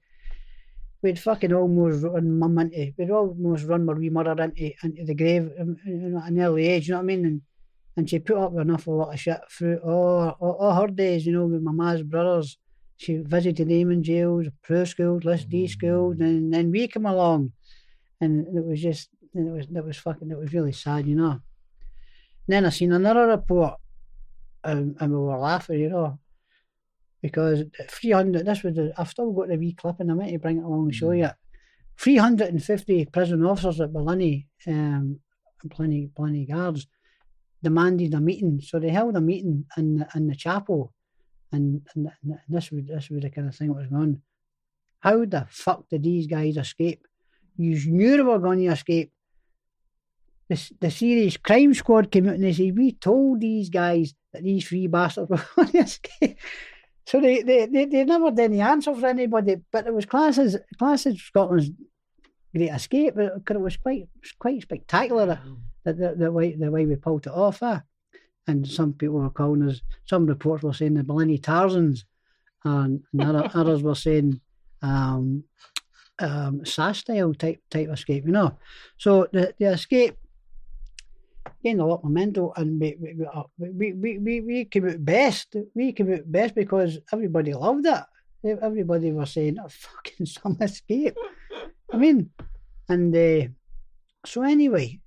we'd fucking almost run mum into we'd almost run my wee mother into into the grave um, at an early age. You know what I mean? And and she put up with an awful lot of shit through all, all, all her days. You know, with my ma's brothers she visited in jails, pro schools, list D schools, mm. and then we come along, and it was just it was it was fucking it was really sad, you know. And then I seen another report and, and we were laughing, you know, because 300, this was, the, I've still got the wee clipping, I meant to bring it along and show Mm. you 350 prison officers at Barlinnie, um, and plenty, plenty guards, demanded a meeting. So they held a meeting in the, in the chapel, and, and, and this was this was the kind of thing that was going on. How the fuck did these guys escape? You knew they were going to escape. The, the serious Crime Squad came out and they said, We told these guys that these three bastards were going to escape. So they, they, they, they never did any answer for anybody, but it was classes classes Scotland's great escape, because it was quite quite spectacular the, the, the way the way we pulled it off. Eh? And some people were calling us. Some reports were saying the Barlinnie Tarzans, and, and other, others were saying um, um, SAS style type type escape. You know, so the the escape gained a lot of momentum, and we we, uh, we, we, we, we came out best. We came out best because everybody loved it. Everybody was saying, "Oh, fucking some escape." I mean, and uh, so anyway,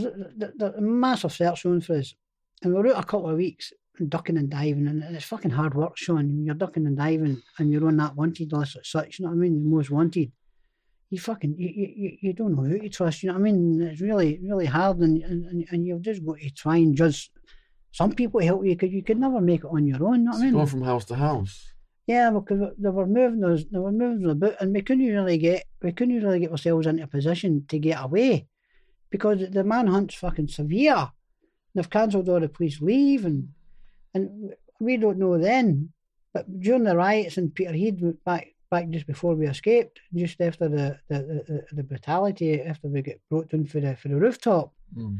there's a, there's a massive search on for us, and we're out a couple of weeks ducking and diving, and it's fucking hard work, Sean. You're ducking and diving, and you're on that wanted list as such. You know what I mean? The most wanted. You fucking you, you, you- don't know who to trust. You know what I mean? It's really really hard, and and, and- and you've just got to try and judge. Some people help you because you could never make it on your own. You know what I mean? Going from house to house. Yeah, because they were moving us, they were moving us about, and we couldn't really get, we couldn't really get ourselves into a position to get away, because the manhunt's fucking severe. They've cancelled all the police leave, and and we don't know then, but during the riots in Peterhead, back back just before we escaped, just after the the, the, the brutality, after we got brought down for the for the rooftop, Mm.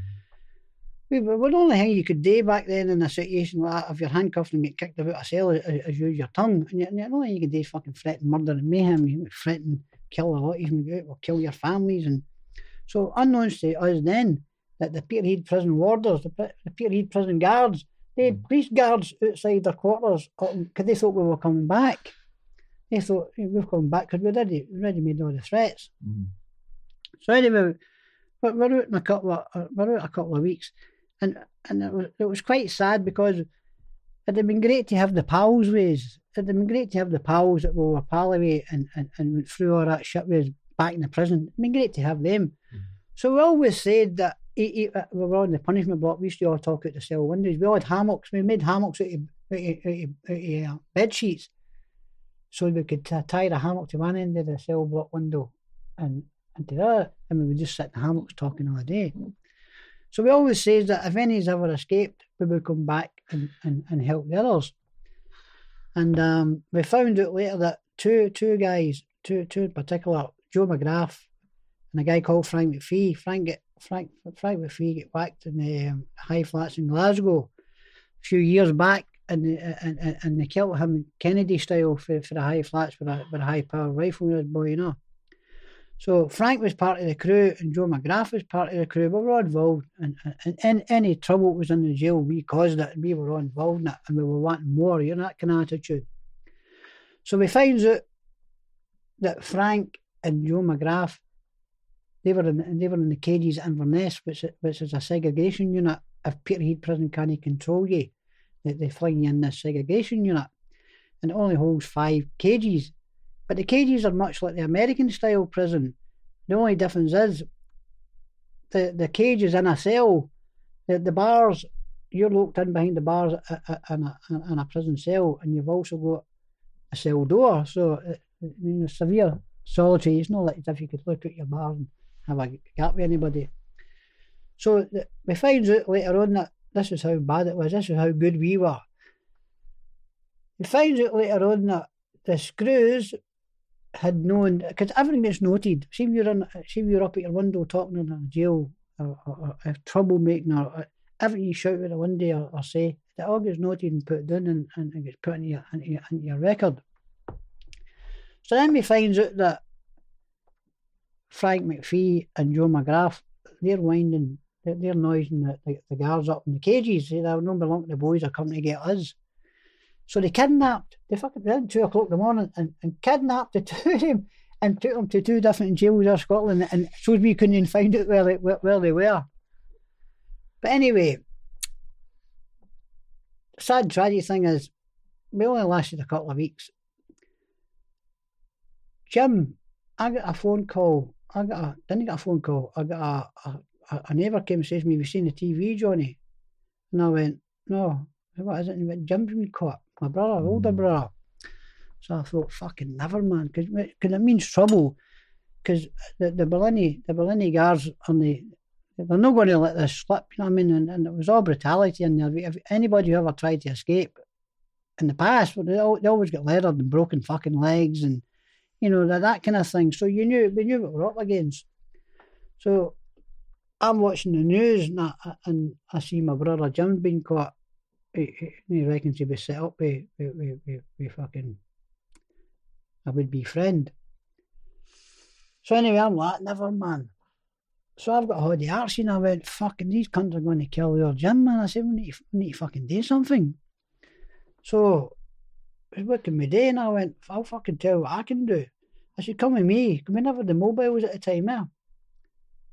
we were the only thing you could do back then in a situation like that, if you're handcuffed and get kicked about a cell, is, is use your tongue. And, you, and the only thing you can do is fucking threaten murder and mayhem. You threaten, kill a lot of them, go out or kill your families. And so, unknowns to us then, that the Peterhead prison warders, the, the Peterhead prison guards, they had Mm. police guards outside their quarters because they thought we were coming back. They thought "Hey, we're coming back because we'd already, already made all the threats. Mm. So anyway, we're, we're out in a couple of uh, we're out a couple of weeks, and and it was it was quite sad because it'd have been great to have the pals ways. It'd have been great to have the pals that we were pal with and, and, and went through all that shit with back in the prison. It'd been great to have them. So we always said that he, he, uh, we were on the punishment block. We used to all talk out the cell windows. We all had hammocks. We made hammocks out of, out of, out of, out of uh, bed sheets, so we could tie the hammock to one end of the cell block window, and and to other. and we would just sit in the hammocks talking all day. So we always says that if any's ever escaped, we would come back and, and, and help the others. And um, we found out later that two two guys, two two in particular, Joe McGrath and a guy called Frank McPhee. Frank get Frank Frank McPhee get whacked in the um, high flats in Glasgow a few years back, and and and, they killed him Kennedy style for, for the high flats with a with a high power rifle in his boy, you know. So Frank was part of the crew, and Joe McGrath was part of the crew. We were all involved, and, and, any trouble was in the jail, we caused it, we were all involved in it, and we were wanting more. You know that kind of attitude. So we finds out that Frank and Joe McGrath, they were in they were in the cages at Inverness, which which is a segregation unit. If Peterhead Prison can't control you, they, they fling you in this segregation unit, and it only holds five cages. But the cages are much like the American style prison. The only difference is the the cage is in a cell. The the bars you're locked in behind the bars i- i- in a in a prison cell, and you've also got a cell door. So uh, you know, severe solitary. It's not like if you could look at your bar and have a gap with anybody. So we find out later on that this is how bad it was. This is how good we were. We find out later on that the screws had known because everything gets noted. See if you're in, see if you're up at your window talking in a jail or, or, or if troublemaking or, or everything you shout out the window or, or say, it all gets noted and put down and, and, and gets put into your, into, your, into your record. So then we finds out that Frank McPhee and Joe McGrath, they're winding, they're, they're noising the, the, the guards up in the cages. They don't belong the boys are coming to get us. So they kidnapped, they fucking went two o'clock in the morning and, and kidnapped the two of them and took them to two different jails in Scotland and showed me couldn't even find out where they, where, where they were. But anyway, sad, tragic thing is, we only lasted a couple of weeks. Jim, I got a phone call. I got a, didn't get a phone call. I got a, a, a, neighbour came and says to me, Have you seen the TV, Johnny? And I went, No. What is it? And he went, Jim's been caught. My brother, older Mm. brother. So I thought, fucking never, man, because it means trouble. Because the the Barlinnie, the Barlinnie guards on the, they're not going to let this slip. You know what I mean? And, and it was all brutality. And if, if anybody who ever tried to escape in the past, well, they, al- they always get leathered and broken fucking legs and you know that kind of thing. So you knew we knew what we were up against. So I'm watching the news and I, and I see my brother Jim being caught. He, he- he reckons he was set up with fucking a would be friend. So anyway, I'm like, never man. So I've got a holiday Archie and I went, fucking these cunts are going to kill your Jim, man. I said, we need, we need to fucking do something. So I was working my day and I went, I'll fucking tell what I can do. I said, come with me. 'Cause we never the mobiles at the time, yeah.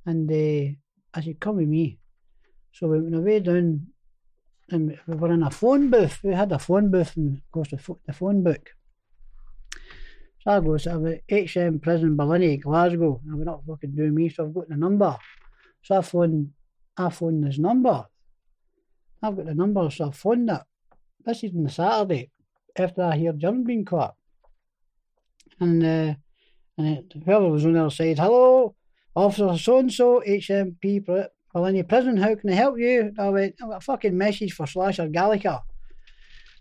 And uh, I said, come with me. So we went away down and we were in a phone booth. We had a phone booth and of course the, the phone book. So I go, so I'm at HM Prison Barlinnie, Glasgow. And we're not fucking doing me, so I've got the number. So I phoned, I phoned this number. I've got the number, so I phoned it. This is on the Saturday after I hear Jim's been caught. And uh, and whoever was on the other side, hello, Officer so and so, HMP Barlinnie Prison, how can I help you? And I went, I've got a fucking message for Slasher Gallagher.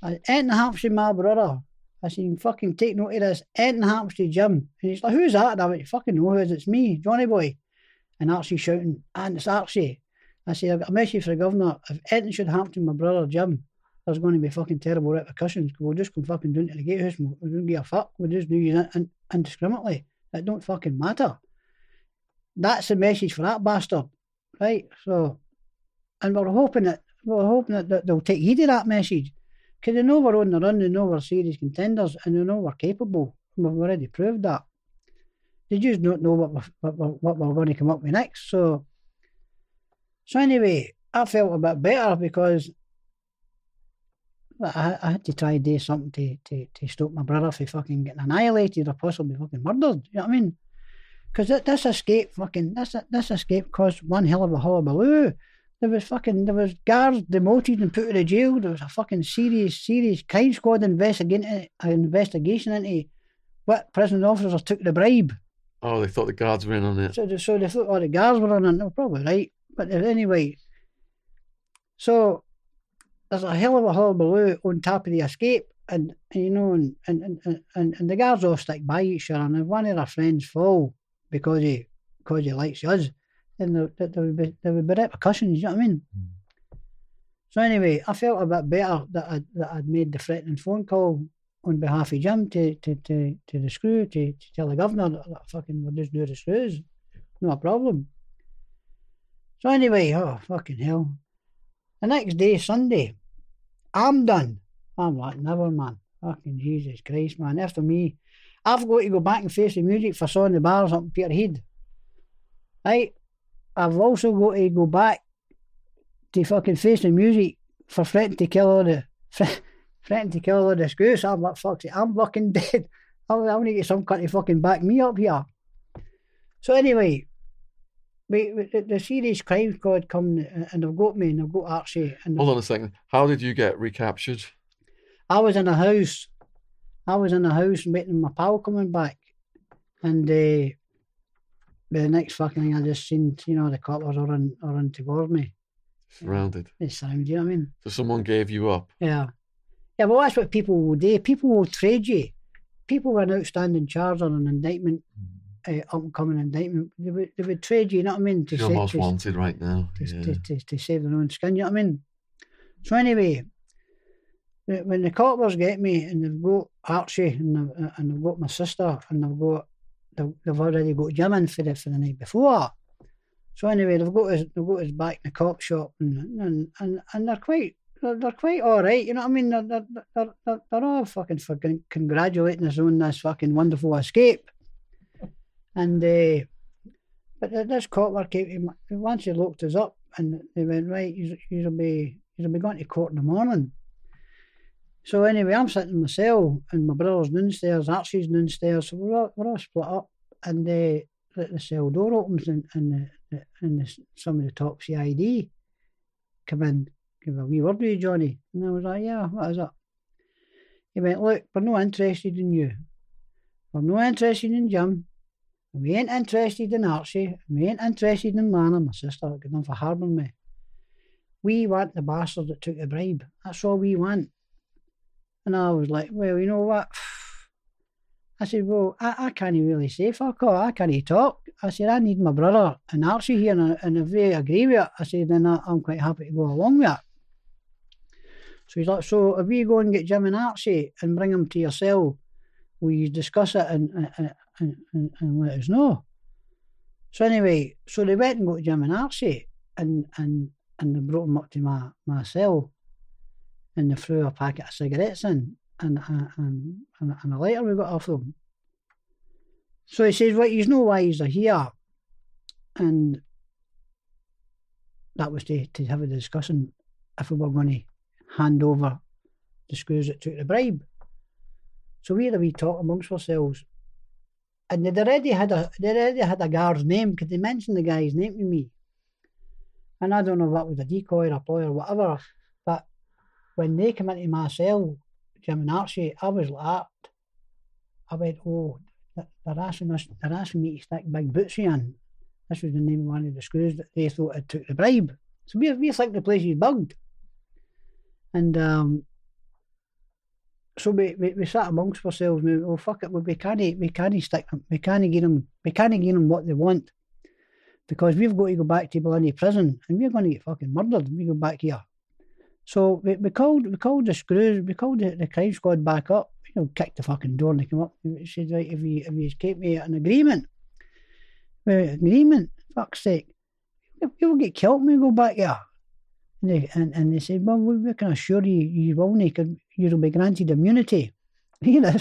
I, anything happens to my brother. I said, fucking take note of this. Happens to Jim. And he's like, who's that? And I went, fucking know who it is. It's me, Johnny Boy. And Archie shouting, and it's Archie. I said, I've got a message for the governor. If anything should happen to my brother Jim, there's going to be fucking terrible repercussions. We'll just come fucking down to the gatehouse and we don't give a fuck. We'll just do you in, in, indiscriminately. It don't fucking matter. That's the message for that bastard. Right? So, and we're hoping that, we're hoping that, that they'll take heed of that message. Because they know we're on the run, they know we're serious contenders, and they know we're capable. We've already proved that. They just don't know what we're, what, we're, what we're going to come up with next. So, so anyway, I felt a bit better because I, I had to try and do something to, to, to stop my brother from fucking getting annihilated or possibly fucking murdered. You know what I mean? Because this escape fucking this this escape caused one hell of a hullabaloo. There was fucking there was guards demoted and put in the jail. There was a fucking serious serious crime squad investigating uh, investigation into what prison officers took the bribe. Oh, they thought the guards were in on it. So, they- so they thought all the guards were in on it. They're probably right. But anyway, so there's a hell of a hullabaloo on top of the escape. And, and, you know, and, and, and, and, and the guards all stick by each other. And if one of their friends fall because he, because he likes us, then there, there, would be, there would be repercussions, you know what I mean? Hmm. So anyway, I felt a bit better that I'd, that I'd made the threatening phone call on behalf of Jim to, to, to, to the screw to, to tell the governor that, that fucking we'll just do the screws. No problem. So anyway, oh fucking hell. The next day, Sunday, I'm done. I'm like, never man. Fucking Jesus Christ, man. After me, I've got to go back and face the music for Song the Bars up in Peterhead. Right? I've also got to go back to fucking face the music for threatening to kill all the threatening to kill all the screws. I'm like, fuck it, I'm fucking dead. I'm, gonna get some cunt to fucking back me up here. So anyway, we, the, the serious crime squad come and and they've got me and they've got Archie and Hold on a second. How did you get recaptured? I was in a house. I was in a house waiting my pal coming back. And uh, the next fucking thing I just seen, you know, the coppers are in, are in towards me. Surrounded. They sound, you know what I mean? So someone gave you up. Yeah. Yeah, well, that's what people will do. People will trade you. People with an outstanding charge on an indictment, uh, up and coming indictment, they would, they would trade you, you know what I mean? To, You're sa- most to, wanted right now. to, Yeah. to, to, to save their own skin, you know what I mean? So anyway, when the coppers get me and they've got Archie and they've, and they've got my sister and they've got they've, they've already got Jim in for the for the night before. So anyway, they've got us they've got us back in the cop shop and and and, and they're quite they're, they're quite all right, you know what I mean? They're they're, they're, they're, they're all fucking fucking congratulating us on this fucking wonderful escape. And uh, but this copper came to, once he looked us up and they went, right, you'll be you'll be going to court in the morning. So anyway, I'm sitting in my cell, and my brother's downstairs, Archie's downstairs. So we're all, we're all split up, and the the, the cell door opens, and and, the, and the, some of the CID come in, give a wee word with you, Johnny. And I was like, yeah, what is it? He went, look, we're not interested in you. We're not interested in Jim. We ain't interested in Archie. We ain't interested in Lana, my sister, got done for harbouring me. We want the bastard that took the bribe. That's all we want. And I was like, well, you know what? I said, well, I, I can't really say fuck all. I can't talk. I said, I need my brother and Archie here, and, and if they agree with it, I said, then I, I'm quite happy to go along with it. So he's like, so if we go and get Jim and Archie and bring them to your cell, you discuss it and, and, and, and, let us know? So anyway, so they went and got Jim and Archie and, and, and they brought them up to my, my cell and they threw a packet of cigarettes in and, uh, and, and, and a lighter we got off them. So he says, well, you know why he's here. And that was to, to have a discussion if we were going to hand over the screws that took the bribe. So we had a wee talk amongst ourselves. And they'd already had a they already had a guard's name because they mentioned the guy's name to me. And I don't know if that was a decoy or a ploy or whatever. But when they came into my cell, Jim and Archie, I was like I went, Oh, they're asking us they're asking me to stick big bootsy in. This was the name of one of the screws that they thought had took the bribe. So we we think the place is bugged. And um, so we, we, we sat amongst ourselves and we, oh fuck it, we can't we can't stick them, we can't give them, we can't give them what they want, because we've got to go back to Barlinnie prison and we're going to get fucking murdered. We go back here. So we, we called we called the screws, we called the, the crime squad back up. You know, kicked the fucking door and they came up. We said, right, if you if you escape me an agreement, well, agreement, fuck's sake, you'll get killed when we go back here. And they, and, and they said, well, we can assure you you will not, because you'll be granted immunity. You know,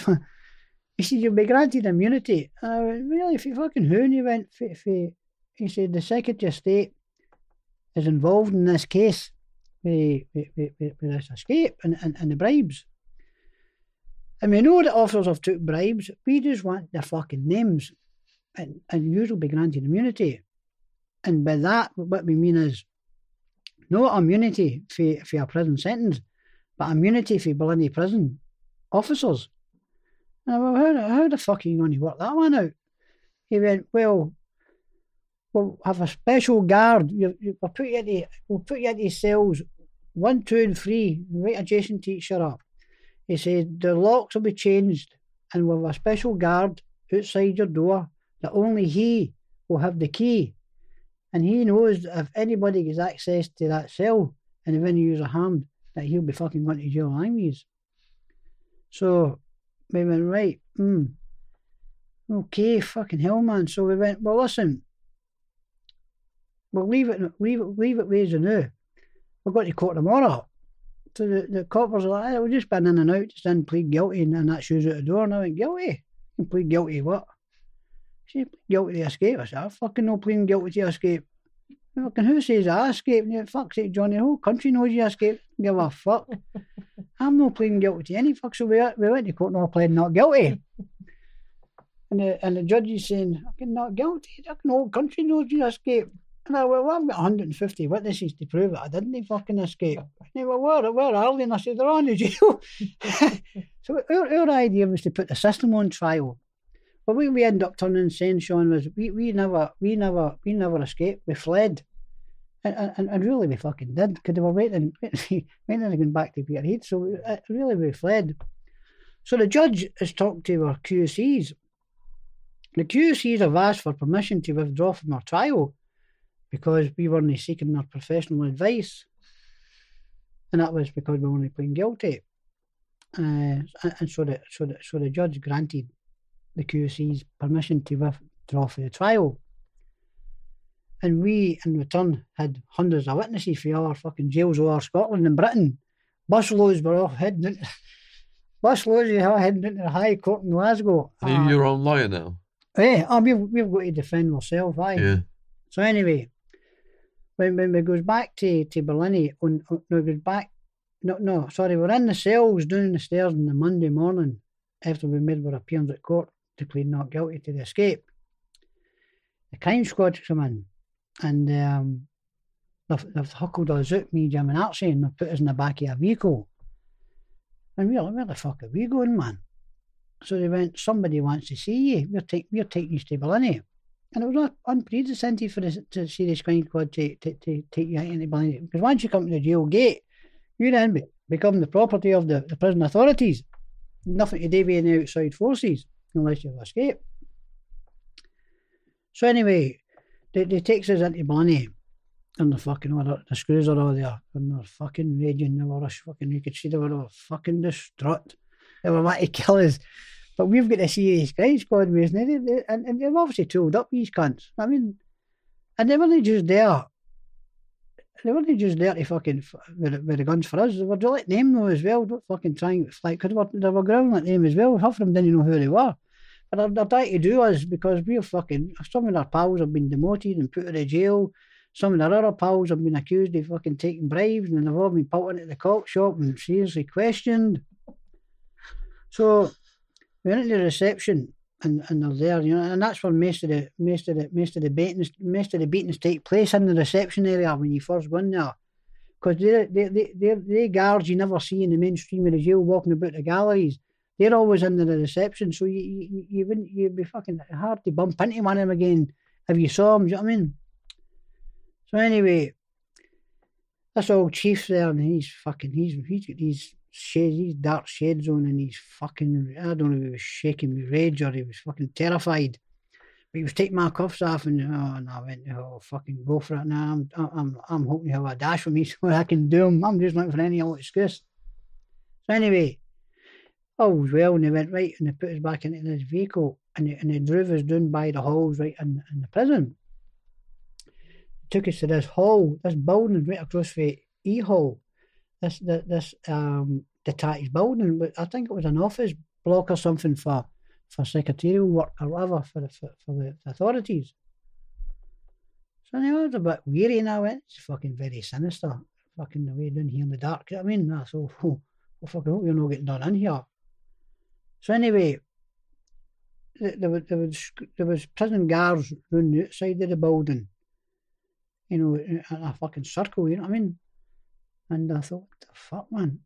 he said, you'll be granted immunity. And uh, I went, really, if you fucking who? And he went, if, if, he said, the Secretary of State is involved in this case with, with, with, with this escape and, and, and the bribes. And we know that officers have took bribes. We just want their fucking names and, and you will be granted immunity. And by that, what we mean is no immunity for, for a prison sentence, but immunity for Barlinnie prison officers. And I went, how, how the fuck are you going to work that one out? He went, well, we'll have a special guard. You, we'll, put you into, we'll put you into cells one, two, and three, right adjacent to each other. He said, the locks will be changed and we'll have a special guard outside your door that only he will have the key and he knows if anybody gets access to that cell and if any use a hand, that he'll be fucking going to jail anyways. So we went, right, hmm. Okay, fucking hell, man. So we went, well, listen, we'll leave it, leave it, leave it ways now. We're going to court tomorrow. So the, the coppers are like, we've just been in and out, just didn't plead guilty, and, and that shoes out the door. And I went, guilty? You plead guilty what? She guilty to escape. I said, I fucking no pleading guilty to escape. Fucking who says I escaped? Yeah, fuck's sake, Johnny, the whole country knows you escaped. Give a fuck. I'm not pleading guilty to any fuck, so we, we went to court and all pled not guilty. And the, and the judge is saying, fucking not guilty. Fucking whole country knows you escaped. And I went, well, I've got 150 witnesses to prove it. I didn't fucking escape. And he went, where, where are they? And I said, they're on the jail. so our, our idea was to put the system on trial but what we ended up turning saying, Sean, was we, we never we never we never escaped. We fled. And, and, and really we fucking did because they were waiting waiting to go back to Peterhead. So uh, really we fled. So the judge has talked to our QCs. The QCs have asked for permission to withdraw from our trial because we weren't seeking their professional advice. And that was because we were only pleading guilty. Uh, and so the, so, the, so the judge granted the QC's permission to withdraw for the trial. And we, in return, had hundreds of witnesses for our fucking jails all over Scotland and Britain. Busloads were all heading busloads were all heading into the High Court in Glasgow. Uh, your own lawyer now? Yeah, oh, we've, we've got to defend ourselves, aye. Yeah. So anyway, when, when we goes back to, to Barlinnie, on, on, no, goes back no, no, sorry, we're in the cells down the stairs on the Monday morning after we made our appearance at court to plead not guilty to the escape. The crime squad come in and um, they've, they've huckled us out, me, Jim, and Archie, and they've put us in the back of a vehicle. And we're like, where the fuck are we going, man? So they went, somebody wants to see you. We're, take, we're taking you to Barlinnie. And it was not unprecedented for the to Serious Crime Squad to, to, to take you into Barlinnie. Because once you come to the jail gate, you then be, become the property of the, the prison authorities. Nothing to do with any outside forces unless you've escaped. So anyway, they, they takes us into Barlinnie and the fucking the screws are all there and they're fucking raging. They were fucking you could see they were all fucking distraught. They were wanting to kill us. But we've got a serious crime squad with us, and, they, and, and they're obviously tooled up these cunts. I mean, and they weren't just there. They weren't just there to fucking with, with the guns for us. They were letting them know as well. Don't fucking trying fly because they they were growling at them as well. Half of them didn't know who they were. But they're, they're trying to do us because we're fucking. Some of our pals have been demoted and put in jail. Some of their other pals have been accused of fucking taking bribes and they've all been put into the cock shop and seriously questioned. So we went into the reception and, and they're there, you know, and that's where most of the most of the most of the beatings most of the beatings take place in the reception area when you first go in there. Because they they they they they guards you never see in the mainstream of the jail walking about the galleries. They're always in the reception, so you you, you wouldn't you'd be fucking hard to bump into one of them again if you saw them. Do you know what I mean? So anyway, this old chief there, and he's fucking he's he's got these shades, dark shades on, and he's fucking, I don't know if he was shaking with rage or he was fucking terrified. But he was taking my cuffs off, and oh, and I went, oh, fucking go for it now. I'm, I'm, I'm hoping you have a dash for me so I can do them. I'm just looking for any old excuse. So anyway, all was well, and they went right, and they put us back into this vehicle, and they, and they drove us down by the halls right in, in the prison. took us to this hall, this building right across the E hall this this um, detached building. But I think it was an office block or something for for secretarial work or whatever for the, for, for the authorities. So I was a bit weary and I went, it's fucking very sinister. Fucking the way down here in the dark. You know what I mean? That's thought, oh, oh fucking hope you're not getting done in here. So anyway, there was, there was, there was prison guards round the outside of the building, you know, in a fucking circle, you know what I mean? And I thought, what the fuck, man?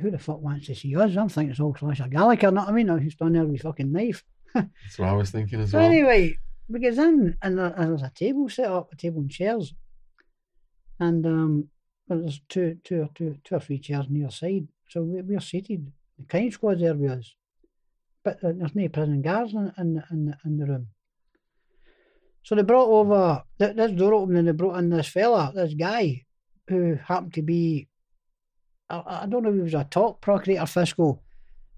Who the fuck wants to see us? I'm thinking it's all Slasher Gallagher, not I mean? Now he's done there with fucking knife. That's what I was thinking as so well. anyway, we get in and there's a table set up, a table and chairs. And um, there's two, two, or two, two or three chairs on either side. So we, we're seated. The crime squad's there with us. But there's no prison guards in, in, in, in the room. So they brought over, this door opened and they brought in this fella, this guy, who happened to be, I, I don't know if he was a top procurator fiscal,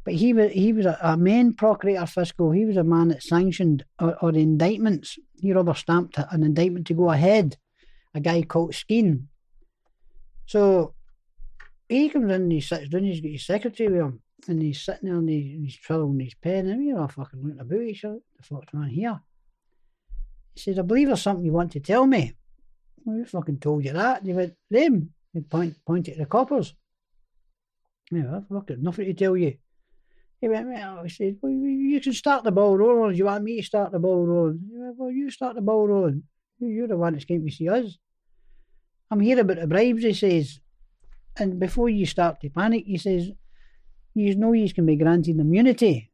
but he was he was a, a main procurator fiscal. He was a man that sanctioned or, or indictments. He rather stamped an indictment to go ahead. A guy called Skeen. So he comes in and he sits down. He's got his secretary with him, and he's sitting there and he, he's twirling his pen. And we're all fucking looking about each other. The fuck's man here? He says, "I believe there's something you want to tell me." We fucking told you that. And he went, them. He point, pointed at the coppers. Yeah, I've got nothing to tell you. He went, well, he said, well, you can start the ball rolling. You want me to start the ball rolling? He went, well, you start the ball rolling. You're the one that's came to see us. I'm here about the bribes, he says. And before you start to panic, he says, you know you can be granted immunity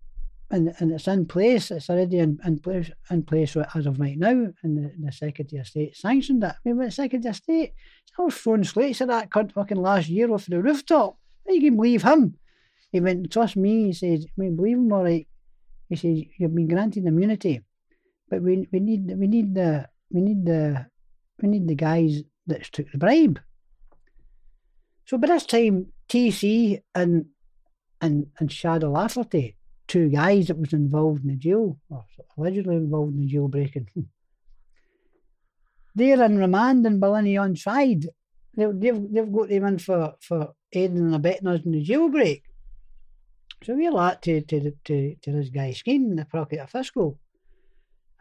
and, and it's in place. It's already in, in place in place as of right now, and the, the Secretary of State sanctioned it. I mean, the Secretary of State, I was throwing slates at that cunt fucking last year off the rooftop. You can believe him. He went, trust me, he said, I mean, believe him all right. He said, you've been granted immunity, but we we need we need the we need the we need the guys that took the bribe. So by this time, TC and and and Shadda Lafferty two guys that was involved in the jail, or allegedly involved in the jailbreaking. They're in remand in Barlinnie on tried. They've, they've, they've got them in for, for aiding and abetting us in the jailbreak. So we're like to, to, to, to this guy Skeen, the Procurator Fiscal.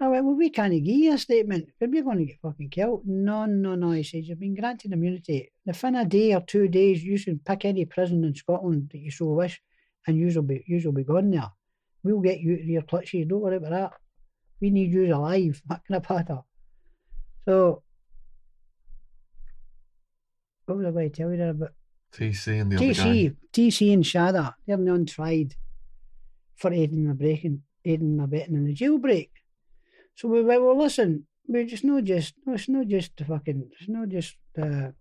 I went, well, we can't give you a statement we're going to get fucking killed. No, no, no. He says, you've been granted immunity. Within a day or two days, you can pick any prison in Scotland that you so wish and you'll be, you'll be gone there. We'll get you out of your clutches. Don't worry about that. We need you alive. That kind of patter. So, what was I going to tell you there about? TC and the other guy. TC, TC and Shadda, they're non tried for aiding and breaking, aiding and abetting in the jailbreak. So we went, well, listen, we just not just, no, it's not just the fucking, it's not just the,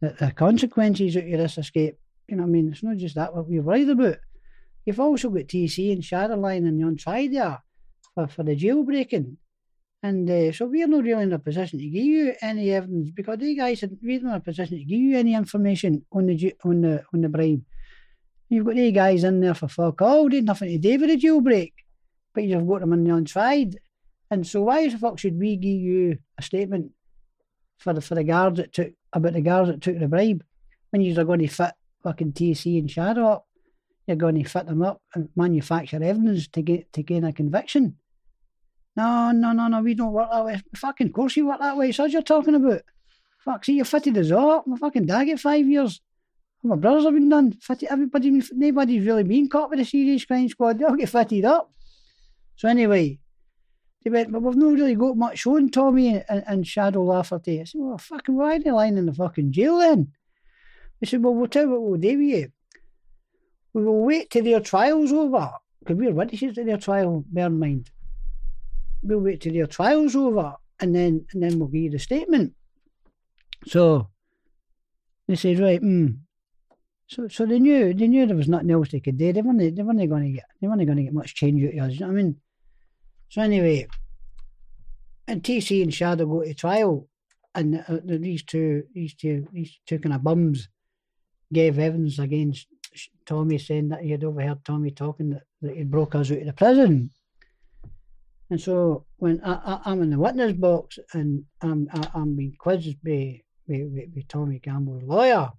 the, the consequences of this escape. You know what I mean? It's not just that what we're worried about. You've also got TC and and on tried there for, for the jailbreaking. And uh, so we're not really in a position to give you any evidence because the guys said we're not in a position to give you any information on the on the on the bribe. You've got the guys in there for fuck all, did nothing to do with the jailbreak, but you've got them in the untried. And so why the fuck should we give you a statement for the for the guards that took about the guards that took the bribe when you're going to fit fucking TC and Shadda up? You're going to fit them up and manufacture evidence to get to gain a conviction. No, no, no, no, we don't work that way. Fucking course you work that way. So you're talking about. Fuck, see, you fitted us up. My fucking dad get five years. My brothers have been done. Fitted, everybody, nobody's really been caught with a serious crime squad. They all get fitted up. So anyway, they went, but we've not really got much on Tommy and, and Shadda Lafferty. I said, well, fucking, why are they lying in the fucking jail then? They said, well, we'll tell you what we'll do with you. We will wait till their trial's over. Because we're witnesses to their trial, bear in mind we'll wait till their trial's over and then and then we'll give you the statement. So they said, right, hmm. So so they knew they knew there was nothing else they could do. They weren't they weren't going to get they weren't to get much change out of us. You know what I mean? So anyway, and TC and Shadda go to trial, and uh, these two these two these two kind of bums gave evidence against Tommy, saying that he had overheard Tommy talking that, that he broke us out of the prison. And so when I, I, am in the witness box and I'm, I, I'm being quizzed by, by, by, Tommy Campbell's lawyer,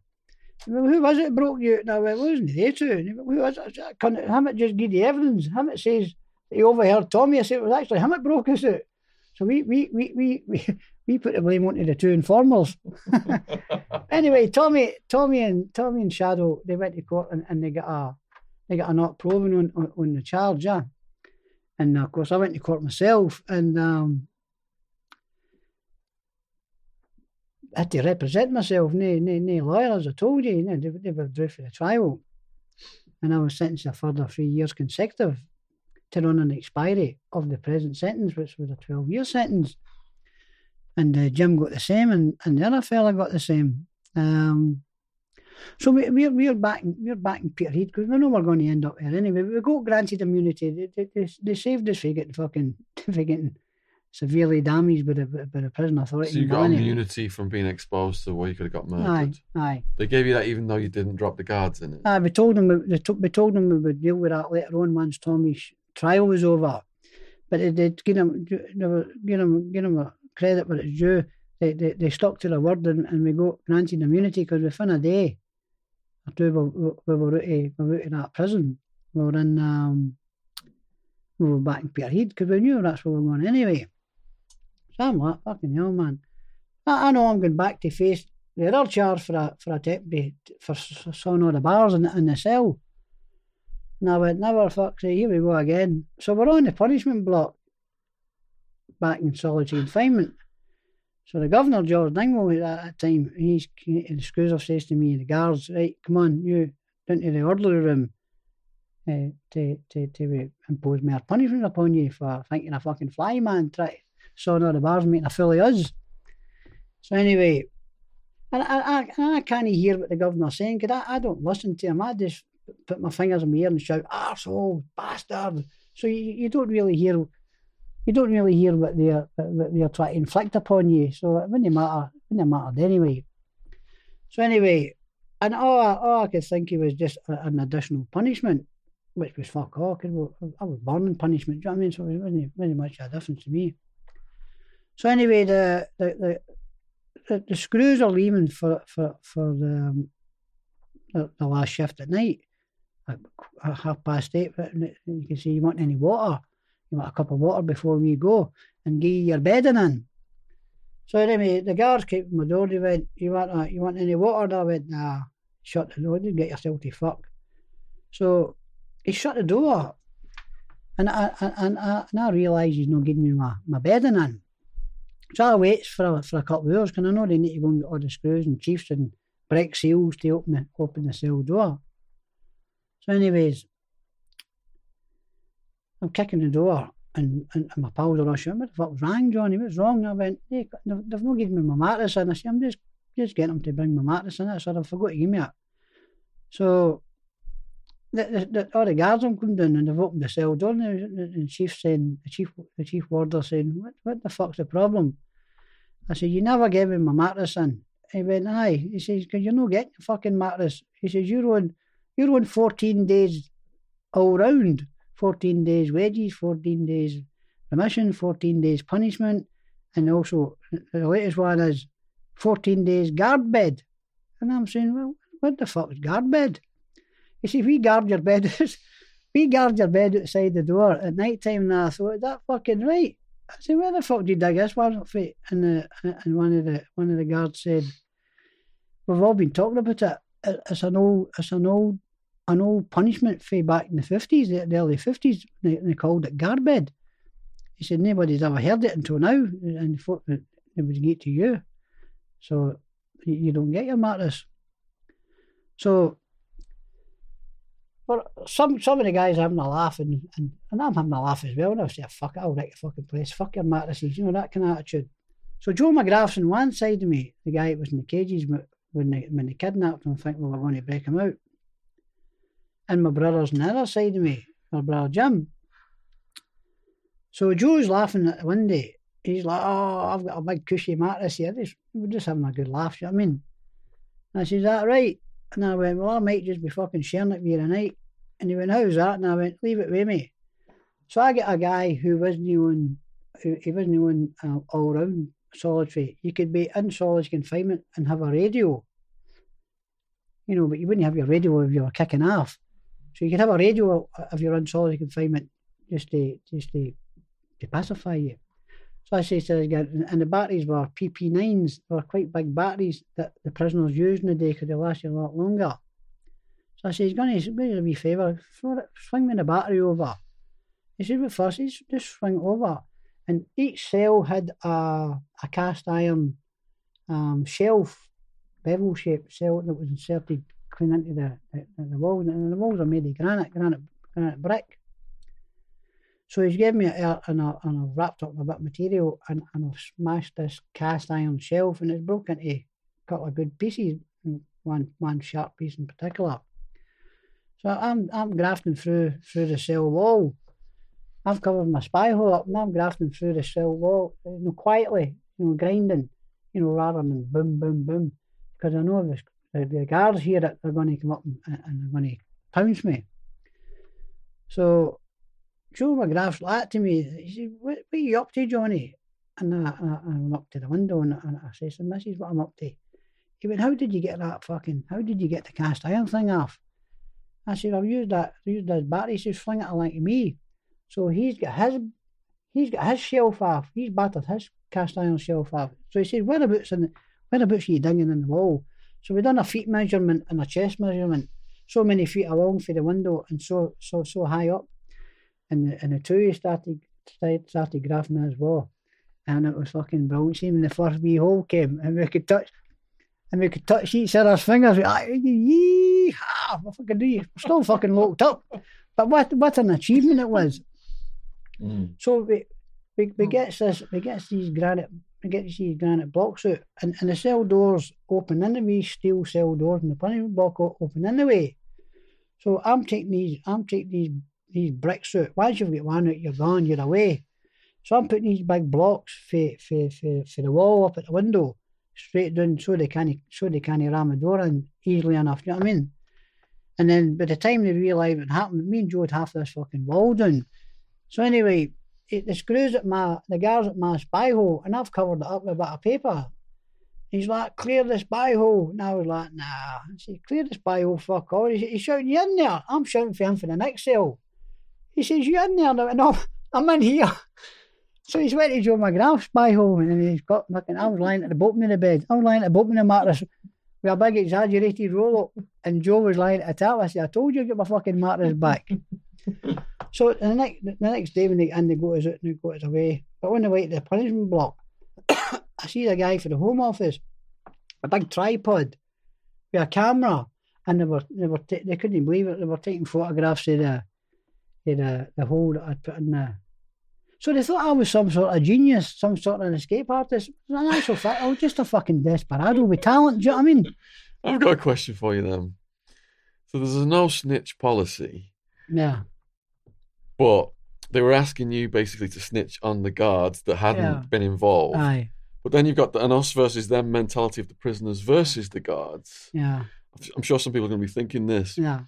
well, who was it broke you? No, it wasn't they two. Who was it? Hammett just give the evidence? Hammett says he overheard Tommy. I said it was actually Hammett broke us out. So we we we we we, we put the blame onto the two informers. anyway, Tommy Tommy and Tommy and Shadda they went to court and, and they got a they got a not proven on, on, on the charge, yeah. And of course, I went to court myself and um, I had to represent myself. No, no, no lawyer, as I told you, no, they, they withdrew for the trial. And I was sentenced a further three years consecutive to run an expiry of the present sentence, which was a 12 year sentence. And uh, Jim got the same, and, and the other fella got the same. Um, so we, we're we're backing we're backing Peterhead because we know we're going to end up there anyway. We got granted immunity. They, they, they, they saved us from getting fucking from getting severely damaged by the by the prison authority. So you got immunity from being exposed to where you could have got murdered. Aye, aye. They gave you that even though you didn't drop the guards in it. Aye, we told them we, we told them we would deal with that later on once Tommy's trial was over. But they did give him give him give him a credit where it's due. They, they, they stuck to their word and, and we got granted immunity because within a day or two, we, we were out of, we were out of that prison. We were in, um, we were back in Peterhead because we knew that's where we were going anyway. So I'm like, fucking hell, man. I, I know I'm going back to face the other charge for a for a deputy for sawing all the bars in, in the cell. And I went, never fuck say, here we go again. So we're on the punishment block back in solitary confinement. So the governor, George Dingwall, at that time, he's, the Screwser says to me, the guards, right, come on, you down to the orderly room uh, to, to, to impose more punishment upon you for thinking a fucking fly man try all the bars making a fool of us. So anyway, and I, I, I can't hear what the governor's saying because I, I don't listen to him. I just put my fingers in my ear and shout, arsehole, bastard. So you, you don't really hear you don't really hear what they're what they're trying to inflict upon you. So it wouldn't matter. It wouldn't matter anyway. So anyway, and all I, all I could think of was just a, an additional punishment, which was fuck all. Cause I was born in punishment. Do you know what I mean? So it wasn't really much of a difference to me. So anyway, the the the, the, the screws are leaving for for for the, um, the, the last shift at night at half past eight. You can see you want any water you want a cup of water before we go and give you your bedding in. So anyway, the guards came to my door. They went, "You want a, you want any water?" And I went, "Nah." Shut the door. Didn't get yourself to fuck. So he shut the door, and I and, I, and I realised he's not giving me my, my bedding in. So I waits for a, for a couple of hours because I know they need to go and get all the screws and chiefs and break seals to open the, open the cell door. So, anyways, I'm kicking the door and, and, and my pals are rushing. What the fuck was wrong, Johnny? What's wrong? And I went, hey, they've, they've not given me my mattress. And I said, I'm just, just getting them to bring my mattress in. I said, I forgot to give me it. So the, the, the, all the guards have come down and they've opened the cell door and the, the, chief saying, the chief, the chief warder saying, what, what the fuck's the problem? I said, you never gave me my mattress in. He went, aye. He says, because you're not getting a fucking mattress. He says, you're on, you're on 14 days all round. 14 days wages, 14 days remission, 14 days punishment, and also uh, the latest one is 14 days guard bed. And I'm saying, well, what the fuck is guard bed? You see, we guard your bed, we guard your bed outside the door at night time. And I thought, is that fucking right? I said, where the fuck you dig this one? And, the, and one of the one of the guards said, we've all been talking about it. It's an old, it's an old an old punishment for back in the 50s, the early 50s. They, they called it garbed. He said nobody's ever heard it until now, and thought uh, that it would get to you. So you don't get your mattress. So well, some some of the guys having a laugh, and, and, and I'm having a laugh as well. And I say, fuck it, I'll wreck the fucking place. Fuck your mattresses, you know, that kind of attitude. So Joe McGrath's on one side of me, the guy that was in the cages when they, when they kidnapped him, I think we were going to break him out and my brother's on the other side of me, my brother Jim. So Joe's laughing at the window. He's like, Oh, I've got a big cushy mattress here. We're just having a good laugh, you know what I mean? And I said, That right? And I went, Well, I might just be fucking sharing it with you tonight. And he went, How's that? And I went, Leave it with me. So I get a guy who wasn't even who, he wasn't on uh, all round solitary. You could be in solitary confinement and have a radio. You know, but you wouldn't have your radio if you were kicking off. So you can have a radio if you're on solitary confinement just to just to, to pacify you. So I say to the guy, and the batteries were PP9s, they were quite big batteries that the prisoners used in the day because they last a lot longer. So I said, he's going to do me a wee favour, swing me the battery over. He said, but first, he's just swing over. And each cell had a, a cast iron um, shelf, bevel shaped cell that was inserted clean into the, the, the walls, and the walls are made of granite, granite, granite brick. So he's given me a, and, I, and I've wrapped up a bit of material and, and I've smashed this cast iron shelf and it's broken into a couple of good pieces, one one sharp piece in particular. So I'm I'm grafting through through the cell wall. I've covered my spy hole up and I'm grafting through the cell wall, you know, quietly, you know, grinding, you know, rather than boom, boom, boom. Because I know this the, guards here are going to come up and, and they're going to pounce me. So Joe McGrath's like to me, he said, what, what are you up to, Johnny? And I, I, I went up to the window and, and I said, so this is what I'm up to. He went, how did you get that fucking, how did you get the cast iron thing off? I said, I've used that, used that battery, he says, fling it like me. So he's got his, he's got his shelf off, he's battered his cast iron shelf off. So he said, whereabouts in the, whereabouts are you digging in the wall? So we done a feet measurement and a chest measurement, so many feet along for the window and so so so high up. And the and the two started started, started graphing as well. And it was fucking brilliant. See when the first wee hole came and we could touch and we could touch each other's fingers. Yee, what fucking do you? We're still fucking locked up. But what what an achievement it was. Mm. So we we, we gets this we gets these granite we get to see granite blocks out and, and the cell doors open in the way, steel cell doors and the punishment block open in the way. So I'm taking these I'm taking these these bricks out. Once you've got one out, you're gone, you're away. So I'm putting these big blocks for for, for, for the wall up at the window, straight down so they can't so they can't ram the door in easily enough, you know what I mean? And then by the time they realise what happened, me and Joe had half this fucking wall down. So anyway, it, the screws at my, the guards at my spy hole, and I've covered it up with a bit of paper. He's like, clear the spy hole. And I was like, nah. I said, clear the spy hole, fuck all. He he's shouting, you in there? I'm shouting for him for the next cell. He says, you in there? And I'm, I'm in here. So he's went to Joe McGrath's spy hole and he's got fucking, I was lying at the bottom of the bed. I was lying at the bottom of the mattress with a big exaggerated roll up and Joe was lying at the top. I said, I told you to get my fucking mattress back. so the next the next day when they and they go us they go us away, but when they went to the punishment block, I see the guy for the home office, a big tripod with a camera, and they were they were ta- they couldn't believe it. They were taking photographs of the of the the hole that I'd put in there. So they thought I was some sort of genius, some sort of an escape artist. In actual fact, I was just a fucking desperado with talent. Do you know what I mean? I've got a question for you then. So there's a no snitch policy, Yeah, but they were asking you basically to snitch on the guards that hadn't Yeah. been involved. aye, But then you've got the, an us versus them mentality of the prisoners versus the guards. yeah, I'm sure some people are going to be thinking this. yeah,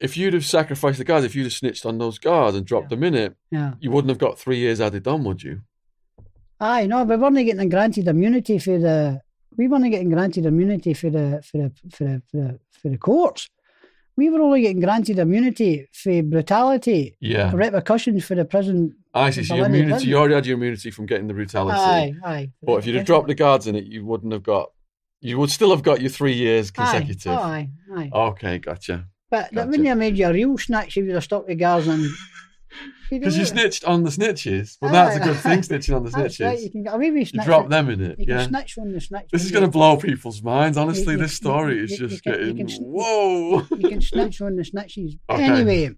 If you'd have sacrificed the guards, if you'd have snitched on those guards and dropped Yeah. them in it, yeah. you wouldn't have got three years added on, would you? Aye, no, we weren't getting granted immunity for the. We weren't getting granted immunity for the for the for the for the, for the courts. We were only getting granted immunity for brutality, Yeah. repercussions for the prison. I see. So your immunity, you already had your immunity from getting the brutality. Aye, aye. But if you'd have dropped the guards in it, you wouldn't have got. You would still have got your three years consecutive. Aye, oh, aye, aye. Okay, gotcha. But that gotcha. wouldn't have made you a real snitch if you'd have stopped the guards and. Because you snitched on the snitches. Well, that's a good thing, ah. snitching on the That's right, you snitches. can away with You drop them in it. You can snitch on the snitch. This is going to blow people's minds. Honestly, you- this story is just can- you getting can whoa. you can snitch on the snitches. Okay. Anyway,